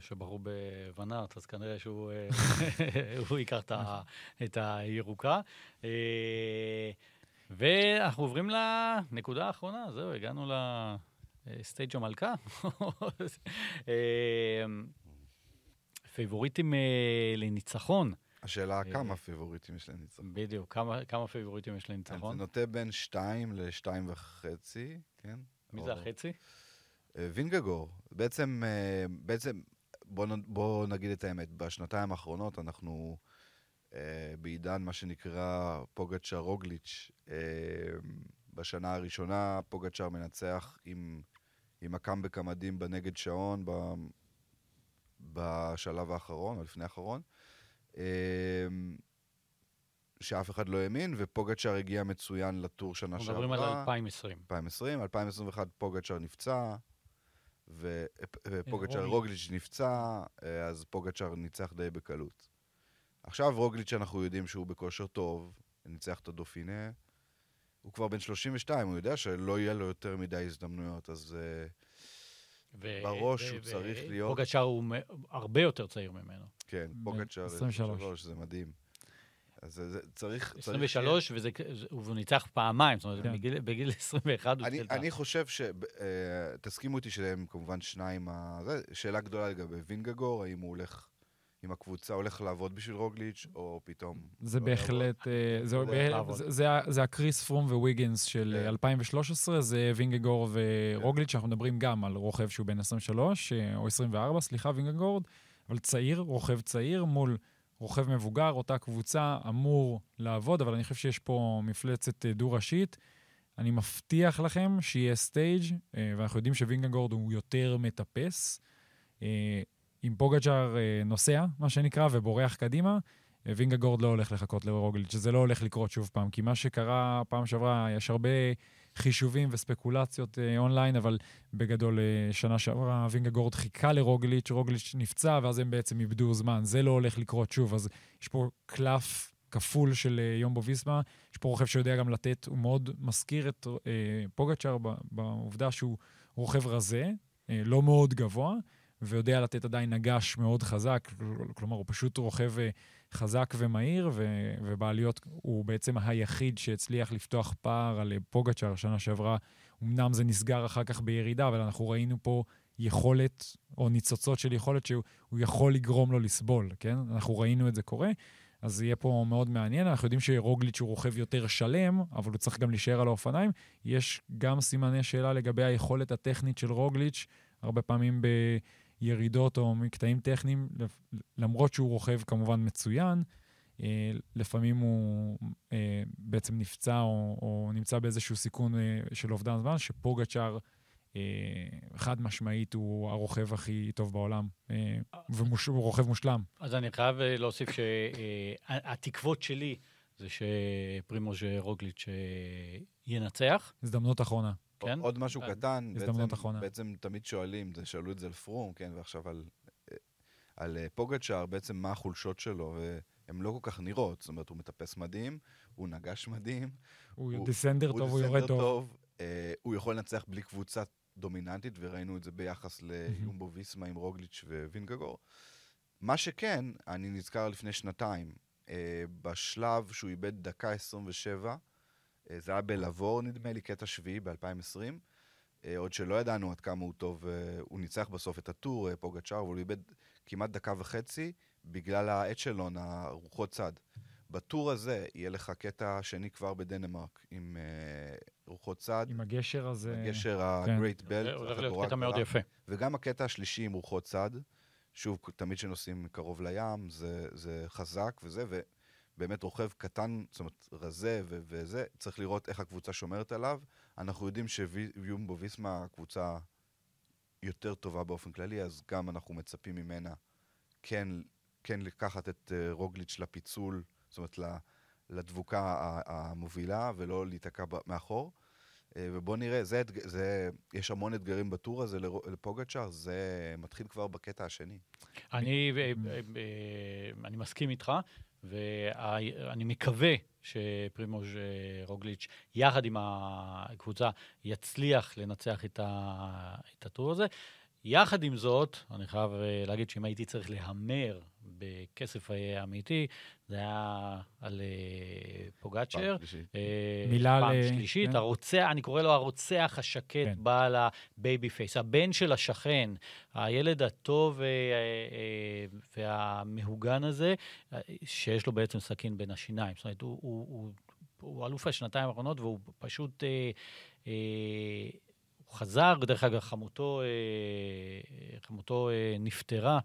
שבחרו בוונארט, אז כנראה שהוא אה, <laughs> הוא ייקח את הירוקה. אה, ואנחנו עוברים לנקודה האחרונה, זהו, הגענו לסטייג' המלכה. <laughs> אה, פייבוריטים אה, לניצחון. השאלה אה, כמה פיבוריטים יש לניצחון. בדיוק, כמה, כמה פייבוריטים יש כן, לניצחון? זה נוטה בין 2 ל-2 וחצי, כן? מי או- זה החצי? אה, וינגגור. בעצם, אה, בעצם, בוא, נ- בוא נגיד את האמת, בשנתיים האחרונות אנחנו אה, בעידן מה שנקרא פוגצ'ר רוגליץ'. אה, בשנה הראשונה פוגצ'ר מנצח עם, עם הקאמבק המדהים בנגד שעון ב, בשלב האחרון, או לפני האחרון. אה, שאף אחד לא האמין, ופוגצ'ר הגיע מצוין לטור שנה שעברה. מדברים על 2020. 2020, 2021 פוגצ'ר נפצע, ופוגצ'ר רוגליץ'. רוגליץ' נפצע, אה, אז פוגצ'ר ניצח די בקלות. עכשיו רוגליץ' אנחנו יודעים שהוא בכושר טוב, ניצח את הדופינה, הוא כבר בן 32, הוא יודע שלא יהיה לו יותר מדי הזדמנויות, אז אה, ו- בראש ו- הוא ו- צריך להיות- פוגצ'אר הוא מ- הרבה יותר צעיר ממנו. כן, בן פוגצ'ר 23. 23, זה מדהים. אז זה, זה, צריך... צריך 23, וזה- והוא ניצח פעמיים, זאת אומרת, כן. בגיל- בגיל <laughs> 21 הוא ה... אני חושב ש... אה, תסכימו איתי שהם כמובן שניים... ה... זה, שאלה גדולה לגבי וינגגור, האם הוא הולך... אם הקבוצה הולך לעבוד בשביל רוגליץ', או פתאום... זה לא בהחלט, אה, זה-. זה- זה ה- זה הקריס פרום וויגינס של כן. אה, 2013, זה וינגגורד ורוגליץ', אנחנו מדברים גם על רוכב שהוא בן 23, אה, או 24, סליחה, וינגגורד, אבל צעיר, רוכב צעיר מול רוכב מבוגר, אותה קבוצה אמור לעבוד, אבל אני חושב שיש פה מפלצת אה, דו-ראשית. אני מבטיח לכם שיהיה stage, ואנחנו יודעים שווינגגורד הוא יותר מטפס. אם פוגג'אר אה, נוסע, מה שנקרא, ובורח קדימה, אה, וינגגורד לא הולך לחכות לרוגליץ', שזה לא הולך לקרות שוב פעם, כי מה שקרה פעם שעברה, יש הרבה חישובים וספקולציות אה, אונליין, אבל בגדול, אה, שנה שעברה וינגגורד חיכה לרוגליץ', רוגליץ' נפצע, ואז הם בעצם איבדו זמן. זה לא הולך לקרות שוב, אז יש פה קלף כפול של יומבו ויסמה, יש פה רוכב שיודע גם לתת, הוא מאוד מזכיר את אה, פוגצ'אר בעובדה שהוא רוכב רזה, לא מאוד גבוה, ויודע לתת עדיין נגש מאוד חזק, כלומר, הוא פשוט רוכב אה, חזק ומהיר, ו- ובעליות הוא בעצם היחיד שהצליח לפתוח פער על אה, פוגצ'אר שנה שעברה. אמנם זה נסגר אחר כך בירידה, אבל אנחנו ראינו פה יכולת, או ניצוצות של יכולת שהוא הוא יכול לגרום לו לסבול, כן? אנחנו ראינו את זה קורה. אז זה יהיה פה מאוד מעניין. אנחנו יודעים שרוגליץ' הוא רוכב יותר שלם, אבל הוא צריך גם להישאר על האופניים. יש גם סימני שאלה לגבי היכולת הטכנית של רוגליץ', הרבה פעמים בירידות או מקטעים טכניים, למרות שהוא רוכב כמובן מצוין, אה, לפעמים הוא אה, בעצם נפצע או, או נמצא באיזשהו סיכון אה, של אובדן זמן, שפוגצ'אר חד משמעית הוא הרוכב הכי טוב בעולם, והוא רוכב מושלם. אז אני חייב להוסיף שהתקוות שלי זה שפרימוז' רוגליץ' ינצח, הזדמנות אחרונה. כן? עוד משהו אה, קטן, הזדמנות בעצם, אחרונה. בעצם תמיד שואלים, זה, שאלו את זה על פרום, כן, ועכשיו על, על אה, פוגצ'אר, בעצם מה החולשות שלו, והן לא כל כך נראות, זאת אומרת, הוא מטפס מדהים, הוא נגש מדהים, הוא הוא- דיסנדר הוא טוב, הוא יורד דיסנדר טוב. אה, הוא יכול לנצח בלי קבוצה דומיננטית, וראינו את זה ביחס ליומבו ויסמה עם רוגליץ' ווינגגור. מה שכן, אני נזכר לפני שנתיים, אה, בשלב שהוא איבד דקה 27, אה, זה היה בלבור, נדמה לי, קטע שביעי ב-2020, אה, עוד שלא ידענו עד כמה הוא טוב, אה, הוא ניצח בסוף את הטור, אה, פוגצ'אר, אבל הוא איבד כמעט דקה וחצי בגלל האצ'לון, הרוחות צד. בטור הזה יהיה לך קטע שני כבר בדנמרק, עם אה, רוחות צד, עם הגשר הזה. הגשר כן. ה-Great זה Belt, הולך להיות קטע מאוד. יפה. וגם הקטע השלישי עם רוחות צד, שוב, תמיד כשנוסעים קרוב לים, זה, זה חזק וזה, ובאמת רוכב קטן, זאת אומרת, רזה ו- וזה, צריך לראות איך הקבוצה שומרת עליו. אנחנו יודעים שיומבו ויסמה הקבוצה יותר טובה באופן כללי, אז גם אנחנו מצפים ממנה כן, כן לקחת את uh, רוגליץ' לפיצול, זאת אומרת, לדבוקה המובילה, ולא להיתקע מאחור. אה, ובואו נראה, זה, זה, יש המון אתגרים בטור הזה לפוגצ'אר, זה מתחיל כבר בקטע השני. אני, אה, אה, אה, אני מסכים איתך, ואני מקווה שפרימוז' אה, רוגליץ', יחד עם הקבוצה, יצליח לנצח את, ה, את הטור הזה. יחד עם זאת, אני חייב אה, להגיד שאם הייתי צריך להמר בכסף אה, אמיתי, זה היה על אה, פוגאצ'ר. פעם שלישית. אה, מילה פעם ל- שלישית, כן. הרוצח, אני קורא לו הרוצח השקט, כן. בעל ה baby face. הבן של השכן, הילד הטוב והמהוגן הזה, שיש לו בעצם סכין בין השיניים. זאת אומרת, הוא, הוא, הוא, הוא אלוף השנתיים האחרונות, והוא פשוט... אה, אה, הוא חזר, דרך אגב, חמותו, אה, חמותו אה, נפטרה,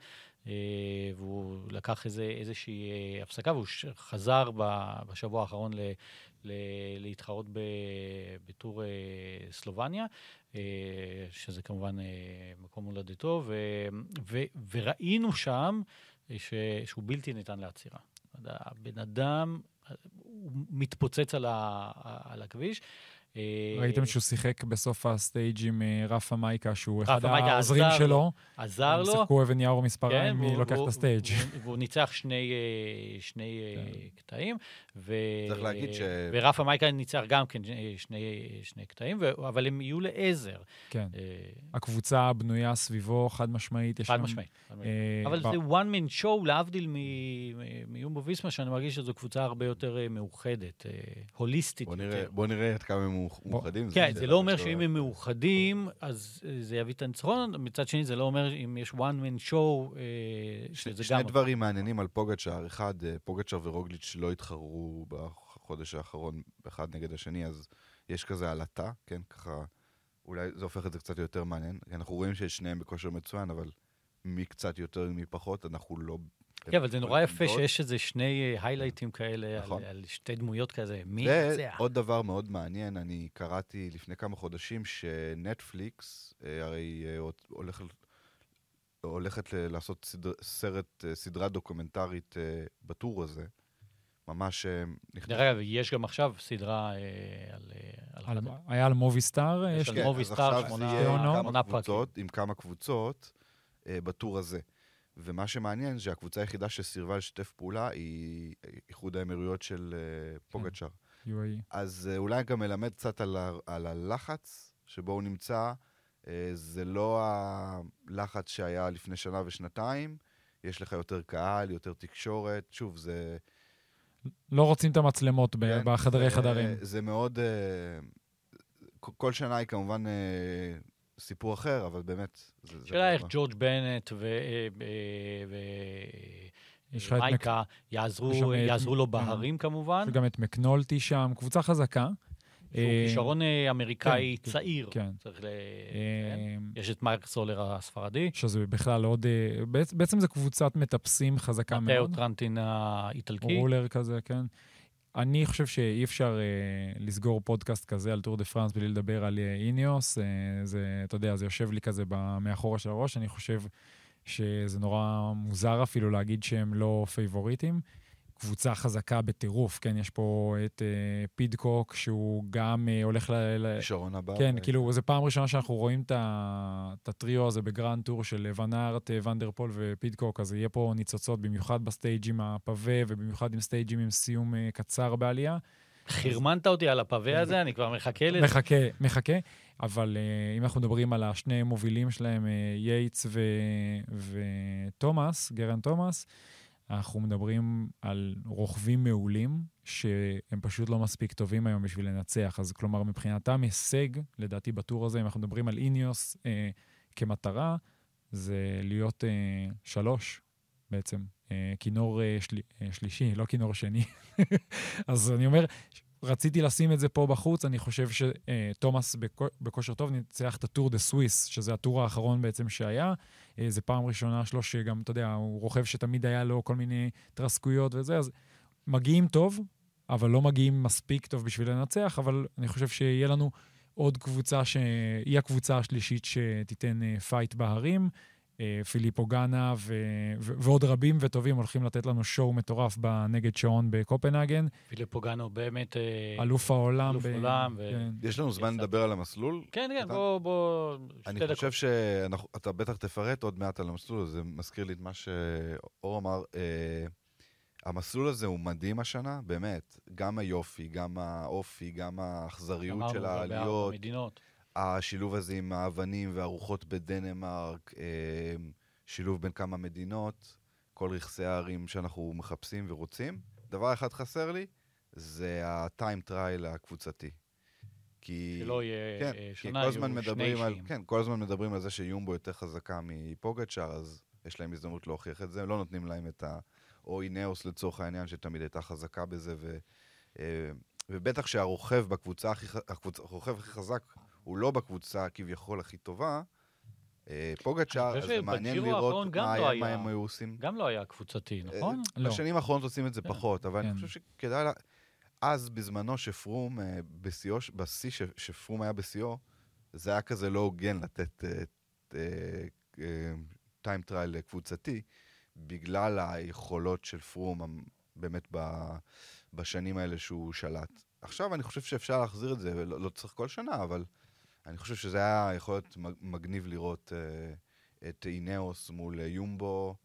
והוא לקח איזה, איזושהי אה, הפסקה, והוא חזר בשבוע האחרון ל, ל, להתחרות בטור אה, סלובניה, אה, שזה כמובן אה, מקום הולדתו, ו, ו, וראינו שם אה, ש, שהוא בלתי ניתן לעצירה. הבן אדם, אה, הוא מתפוצץ על, ה, על הכביש. אה, ראיתם שהוא שיחק בסוף ה stage עם אה, רפה מאיקה, שהוא אחד העוזרים עזר לו, שלו. עזר הם לו. שיחקו אבן נייר מספריים, מי והוא- לוקח את ה stage. והוא- ניצח שני, אה, שני כן. קטעים. ו... צריך להגיד ש- ורפה מייקה ניצח גם כן שני, שני קטעים, ו... אבל הם יהיו לעזר. כן. הקבוצה בנויה סביבו, חד משמעית. חד משמעית. אבל זה one man show, להבדיל מ- מיומבו ויסמה, שאני מרגיש שזו קבוצה הרבה יותר מאוחדת, הוליסטית בוא יותר. נראה- עד כמה הם מאוחדים. כן, זה לא אומר שאם הם מאוחדים, אז אה, זה יביא את הניצחון, מצד שני, זה לא אומר אם יש one man show, אה, שזה שני גם... דברים מעניינים על פוגצ'אר. אחד, אה, פוגצ'אר ורוגליץ' לא התחרו בחודש האחרון אחד נגד השני, אז יש כזה עלטה, כן? ככה, אולי זה הופך את זה קצת יותר מעניין. אנחנו רואים ששניהם בכושר מצוין, אבל מי קצת יותר ומי פחות, אנחנו לא... כן, אבל זה נורא יפה. שיש איזה שני היילייטים כאלה, נכון. על, על שתי דמויות כזה, מי ינצח? ועוד דבר מאוד מעניין, אני קראתי לפני כמה חודשים שנטפליקס, אה, הרי אה, הולך, הולכת לעשות סדר, סרט, אה, סדרה דוקומנטרית בטור הזה. ממש נכנס... דרך אגב, יש גם עכשיו סדרה אה, על... על על- חד- היה על מובי סטאר, יש על כן, מובי סטאר, זה שמונה- פרקים. קבוצות, עם כמה קבוצות אה, בטור הזה. ומה שמעניין, שהקבוצה היחידה שסירבה לשתף פעולה היא איחוד האמירויות של אה, פוגצ'אר. UAE. אז אה, אולי גם מלמד קצת על, ה, על הלחץ שבו הוא נמצא. אה, זה לא הלחץ שהיה לפני שנה ושנתיים, יש לך יותר קהל, יותר תקשורת. שוב, זה... לא רוצים את המצלמות כן, בחדרי זה- חדרים. זה מאוד... כל- שנה היא כמובן סיפור אחר, אבל באמת... השאלה איך. ג'ורג' בנט ו- אה, אה, מק- מייקה יעזרו את- יעזרו לו אה, בהרים כמובן. יש גם את מקנולטי שם, קבוצה חזקה. שהוא אה, כישרון אה, אמריקאי כן, צעיר. כן. צריך ל... אה, כן. יש את מארק סולר הספרדי, שזה בכלל עוד... אה, בעצ- בעצם זו קבוצת מטפסים חזקה מתאו מאוד. טרנטין האיטלקי. רולר כזה, כן. אני חושב שאי אפשר אה, לסגור פודקאסט כזה על טור דה פרנס בלי לדבר על אה, אינאוס. אה, זה, אתה יודע, זה יושב לי כזה מאחורה של הראש. אני חושב שזה נורא מוזר אפילו להגיד שהם לא פייבוריטים. קבוצה חזקה בטירוף, כן? יש פה את אה, פידקוק, שהוא גם אה, הולך ל... כישרון הבא. כן, אה, כאילו, זו פעם ראשונה שאנחנו רואים את הטריו הזה ב grand tour של ון ארט, אה, ון דר פול ופידקוק, אז יהיה פה ניצוצות, במיוחד ב stage עם ה pavé, ובמיוחד עם סטייג'ים עם סיום אה, קצר בעלייה. חרמנת אותי על ה pavé הזה, אני כבר מחכה לזה. מחכה, מחכה. אבל אה, אם אנחנו מדברים על השני מובילים שלהם, אה, ייטס ו- ותומאס, גרן תומאס, אנחנו מדברים על רוכבים מעולים, שהם פשוט לא מספיק טובים היום בשביל לנצח. אז כלומר, מבחינתם הישג, לדעתי בטור הזה, אם אנחנו מדברים על איניוס אה, כמטרה, זה להיות אה, שלוש בעצם. אה, כינור אה, של, אה, שלישי, לא כינור שני. <laughs> אז אני אומר, רציתי לשים את זה פה בחוץ, אני חושב שתומאס בכושר טוב ניצח את הטור דה סוויס, שזה הטור האחרון בעצם שהיה. אה, זו פעם ראשונה שלו שגם, אתה יודע, הוא רוכב שתמיד היה לו כל מיני התרסקויות וזה, אז מגיעים טוב, אבל לא מגיעים מספיק טוב בשביל לנצח, אבל אני חושב שיהיה לנו עוד קבוצה שהיא הקבוצה השלישית שתיתן אה, fight בהרים. אה, פיליפו גאנה ו- ו- ועוד רבים וטובים הולכים לתת לנו show מטורף בנגד שעון בקופנהגן. פיליפו גאנה באמת... אה, אלוף העולם. אלוף ב- עולם ו- כן. יש לנו זמן יצא. לדבר על המסלול? כן, כן, אתה- בוא, בוא... אני שתי חושב שאתה בטח תפרט עוד מעט על המסלול הזה, מזכיר לי את מה שאור אמר. אה, המסלול הזה הוא מדהים השנה, באמת. גם היופי, גם האופי, גם האכזריות אמרנו של העליות, מדינות. השילוב הזה עם האבנים והרוחות בדנמרק, אה, שילוב בין כמה מדינות, כל רכסי ההרים שאנחנו מחפשים ורוצים. דבר אחד חסר לי, זה ה time trial הקבוצתי. כי... שלא יהיה כן, אה, שנה, יהיו שני מדברים על. כן, כל הזמן מדברים על זה שיומבו יותר חזקה מפוגצ'אר, אז יש להם הזדמנות להוכיח את זה, לא נותנים להם את ה... או אינאוס לצורך העניין, שתמיד הייתה חזקה בזה, ו... אה, ובטח שהרוכב בקבוצה הכי, הקבוצ... הכי חזק הוא לא בקבוצה כביכול הכי טובה. אה, פוגצ'אר, אז מעניין לראות לא מה. הם היו עושים. גם לא היה קבוצתי, נכון? אה, לא. בשנים האחרונות עושים את זה כן. פחות, אבל אני כן. חושב שכדאי... לה... אז, בזמנו, שפרום, אה, בשיאו, בשיא שפרום היה בשיאו, זה היה כזה לא הוגן לתת time trial קבוצתי, בגלל היכולות של פרום באמת בשנים האלה שהוא שלט. עכשיו אני חושב שאפשר להחזיר את זה, לא צריך כל שנה, אבל אני חושב שזה היה יכול להיות מג- מגניב לראות אה, את אינאוס מול אה, יומבו.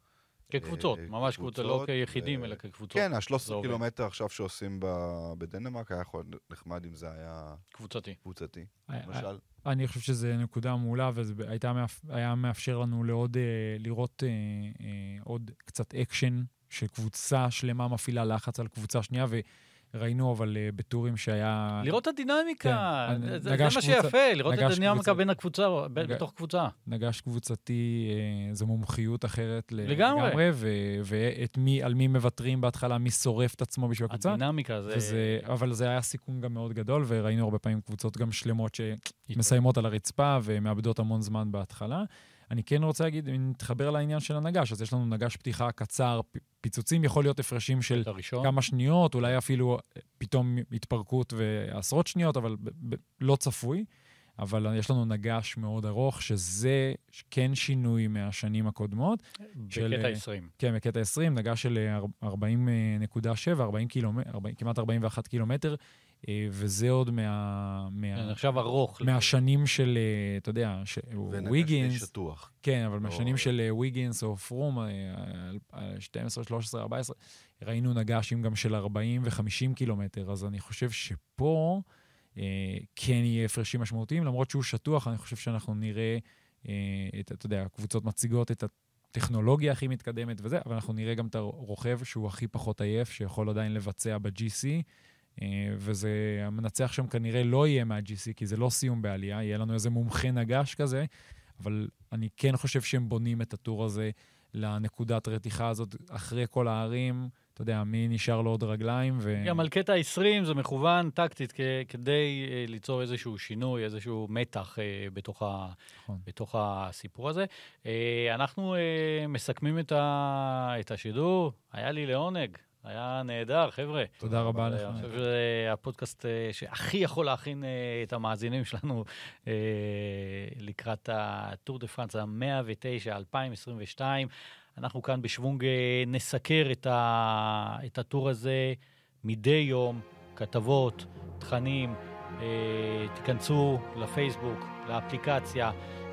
כקבוצות, אה, ממש קבוצות, לא כיחידים, אה, אלא כקבוצות. כן, זה ה-13 עובד. קילומטר עכשיו שעושים ב- בדנמרק, היה יכול להיות נחמד אם זה היה קבוצתי. קבוצתי, אה, למשל. אני חושב שזו נקודה מעולה, וזה הייתה. היה מאפשר לנו לעוד, אה, לראות אה, אה, עוד קצת אקשן, שקבוצה שלמה מפעילה לחץ על קבוצה שנייה, וראינו אבל אה, בטורים שהיה... לראות את הדינמיקה, כן, זה- זה מה שיפה, לראות את הדינמיקה קבוצה- בין הקבוצה, ב- נג- בתוך קבוצה. נגש קבוצתי, אה, זו מומחיות אחרת ל- לגמרי. ו- ואת מי, על מי מוותרים בהתחלה, מי שורף את עצמו בשביל הקבוצה. הדינמיקה זה... וזה, אבל זה היה סיכון גם מאוד גדול, וראינו הרבה פעמים קבוצות גם שלמות שמסיימות על הרצפה ומאבדות המון זמן בהתחלה. אני כן רוצה להגיד, אם נתחבר לעניין של הנגש, אז יש לנו נגש פתיחה קצר, פיצוצים יכול להיות הפרשים של הראשון. כמה שניות, אולי אפילו פתאום התפרקות ועשרות שניות, אבל לא צפוי. אבל יש לנו נגש מאוד ארוך, שזה כן שינוי מהשנים הקודמות. של, בקטע אה, 20. כן, בקטע 20, נגש של אה, 40.7, 40 קילומטר, 40, כמעט 41 קילומטר, אה, וזה עוד מה, מה, נחשב ארוך. מהשנים של, אה, אתה יודע, ש- ונגש די ויגינס, שטוח. כן, אבל לא- מהשנים של אה, ויגינס או פרום, אה, אה, 12, 13, 14, ראינו נגשים גם של 40 ו-50 קילומטר, אז אני חושב שפה אה, כן יהיה הפרשים משמעותיים, למרות שהוא שטוח, אני חושב שאנחנו נראה, אה, את, אתה יודע, הקבוצות מציגות את הטכנולוגיה הכי מתקדמת וזה, אבל אנחנו נראה גם את הרוכב שהוא הכי פחות עייף, שיכול עדיין לבצע ב-GC. אה, וזה, המנצח שם כנראה לא יהיה מה-GC, כי זה לא סיום בעלייה, יהיה לנו איזה מומחה נגש כזה, אבל אני כן חושב שהם בונים את הטור הזה לנקודת רתיחה הזאת אחרי כל הערים. אתה יודע, מי נשאר לו עוד רגליים, ו... גם על קטע 20 זה מכוון טקטית כ- כדי אה, ליצור איזשהו שינוי, איזשהו מתח אה, בתוך, ה, נכון. בתוך הסיפור הזה. אה, אנחנו אה, מסכמים את, ה, את השידור, היה לי לעונג. היה נהדר, חבר'ה. תודה רבה אה, לך. אני חושב שזה הפודקאסט אה, שהכי יכול להכין אה, את המאזינים שלנו אה, לקראת הטור דה פרנס ה-109, 2022. אנחנו כאן בשוונג אה, נסקר את, ה, את הטור הזה מדי יום, כתבות, תכנים. אה, תיכנסו לפייסבוק, לאפליקציה,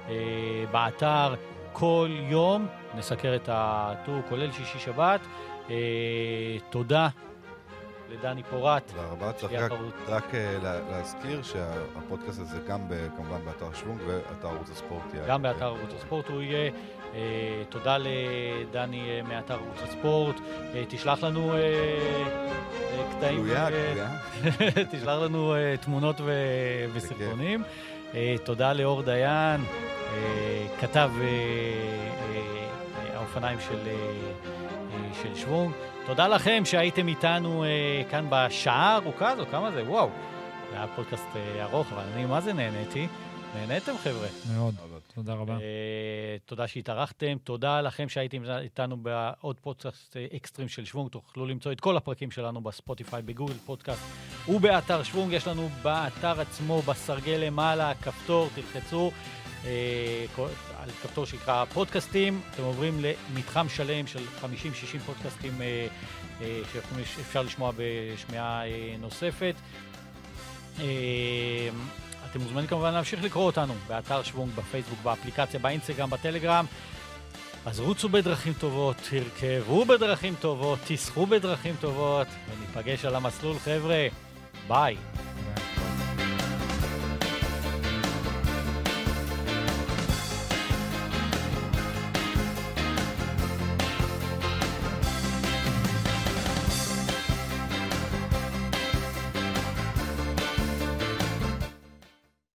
אה, באתר. כל יום נסקר את הטור, כולל שישי-שבת. אה, תודה לדני פורט. תודה רבה. צריך רק- אה, לה- להזכיר שהפודקאסט הזה גם כמובן באתר שוונג ואתר ערוץ הספורט. יהיה. גם באתר ערוץ הספורט הוא יהיה. אה, תודה לדני מאתר ערוץ הספורט. תשלח לנו קטעים. גלויה, אה, גלויה. <laughs> תשלח לנו תמונות וסרטונים. תודה לאור דיין, כתב האופניים של, של שוונג. תודה לכם שהייתם איתנו אה, כאן בשעה הארוכה הזו, כמה זה? וואו. זה היה פודקאסט אה, ארוך, אבל אני מה זה נהניתי. נהניתם, חבר'ה? מאוד. תודה רבה. אה, תודה שהתארחתם, תודה לכם שהייתם איתנו בעוד פודקאסט אה, אקסטרים של שוונג. תוכלו למצוא את כל הפרקים שלנו בספוטיפיי, בגוגל פודקאסט ובאתר שוונג. יש לנו באתר עצמו, בסרגל למעלה, כפתור, תלחצו. אה, כל- על כפתור שנקרא פודקאסטים, אתם עוברים למתחם שלם של 50-60 פודקאסטים אה, אה, שאפשר לשמוע בשמיעה אה, נוספת. אה, אתם מוזמנים כמובן להמשיך לקרוא אותנו באתר שוונג, בפייסבוק, באפליקציה, באינסטגרם, בטלגרם. אז רוצו בדרכים טובות, תרכבו בדרכים טובות, תסחו בדרכים טובות, וניפגש על המסלול, חבר'ה. ביי.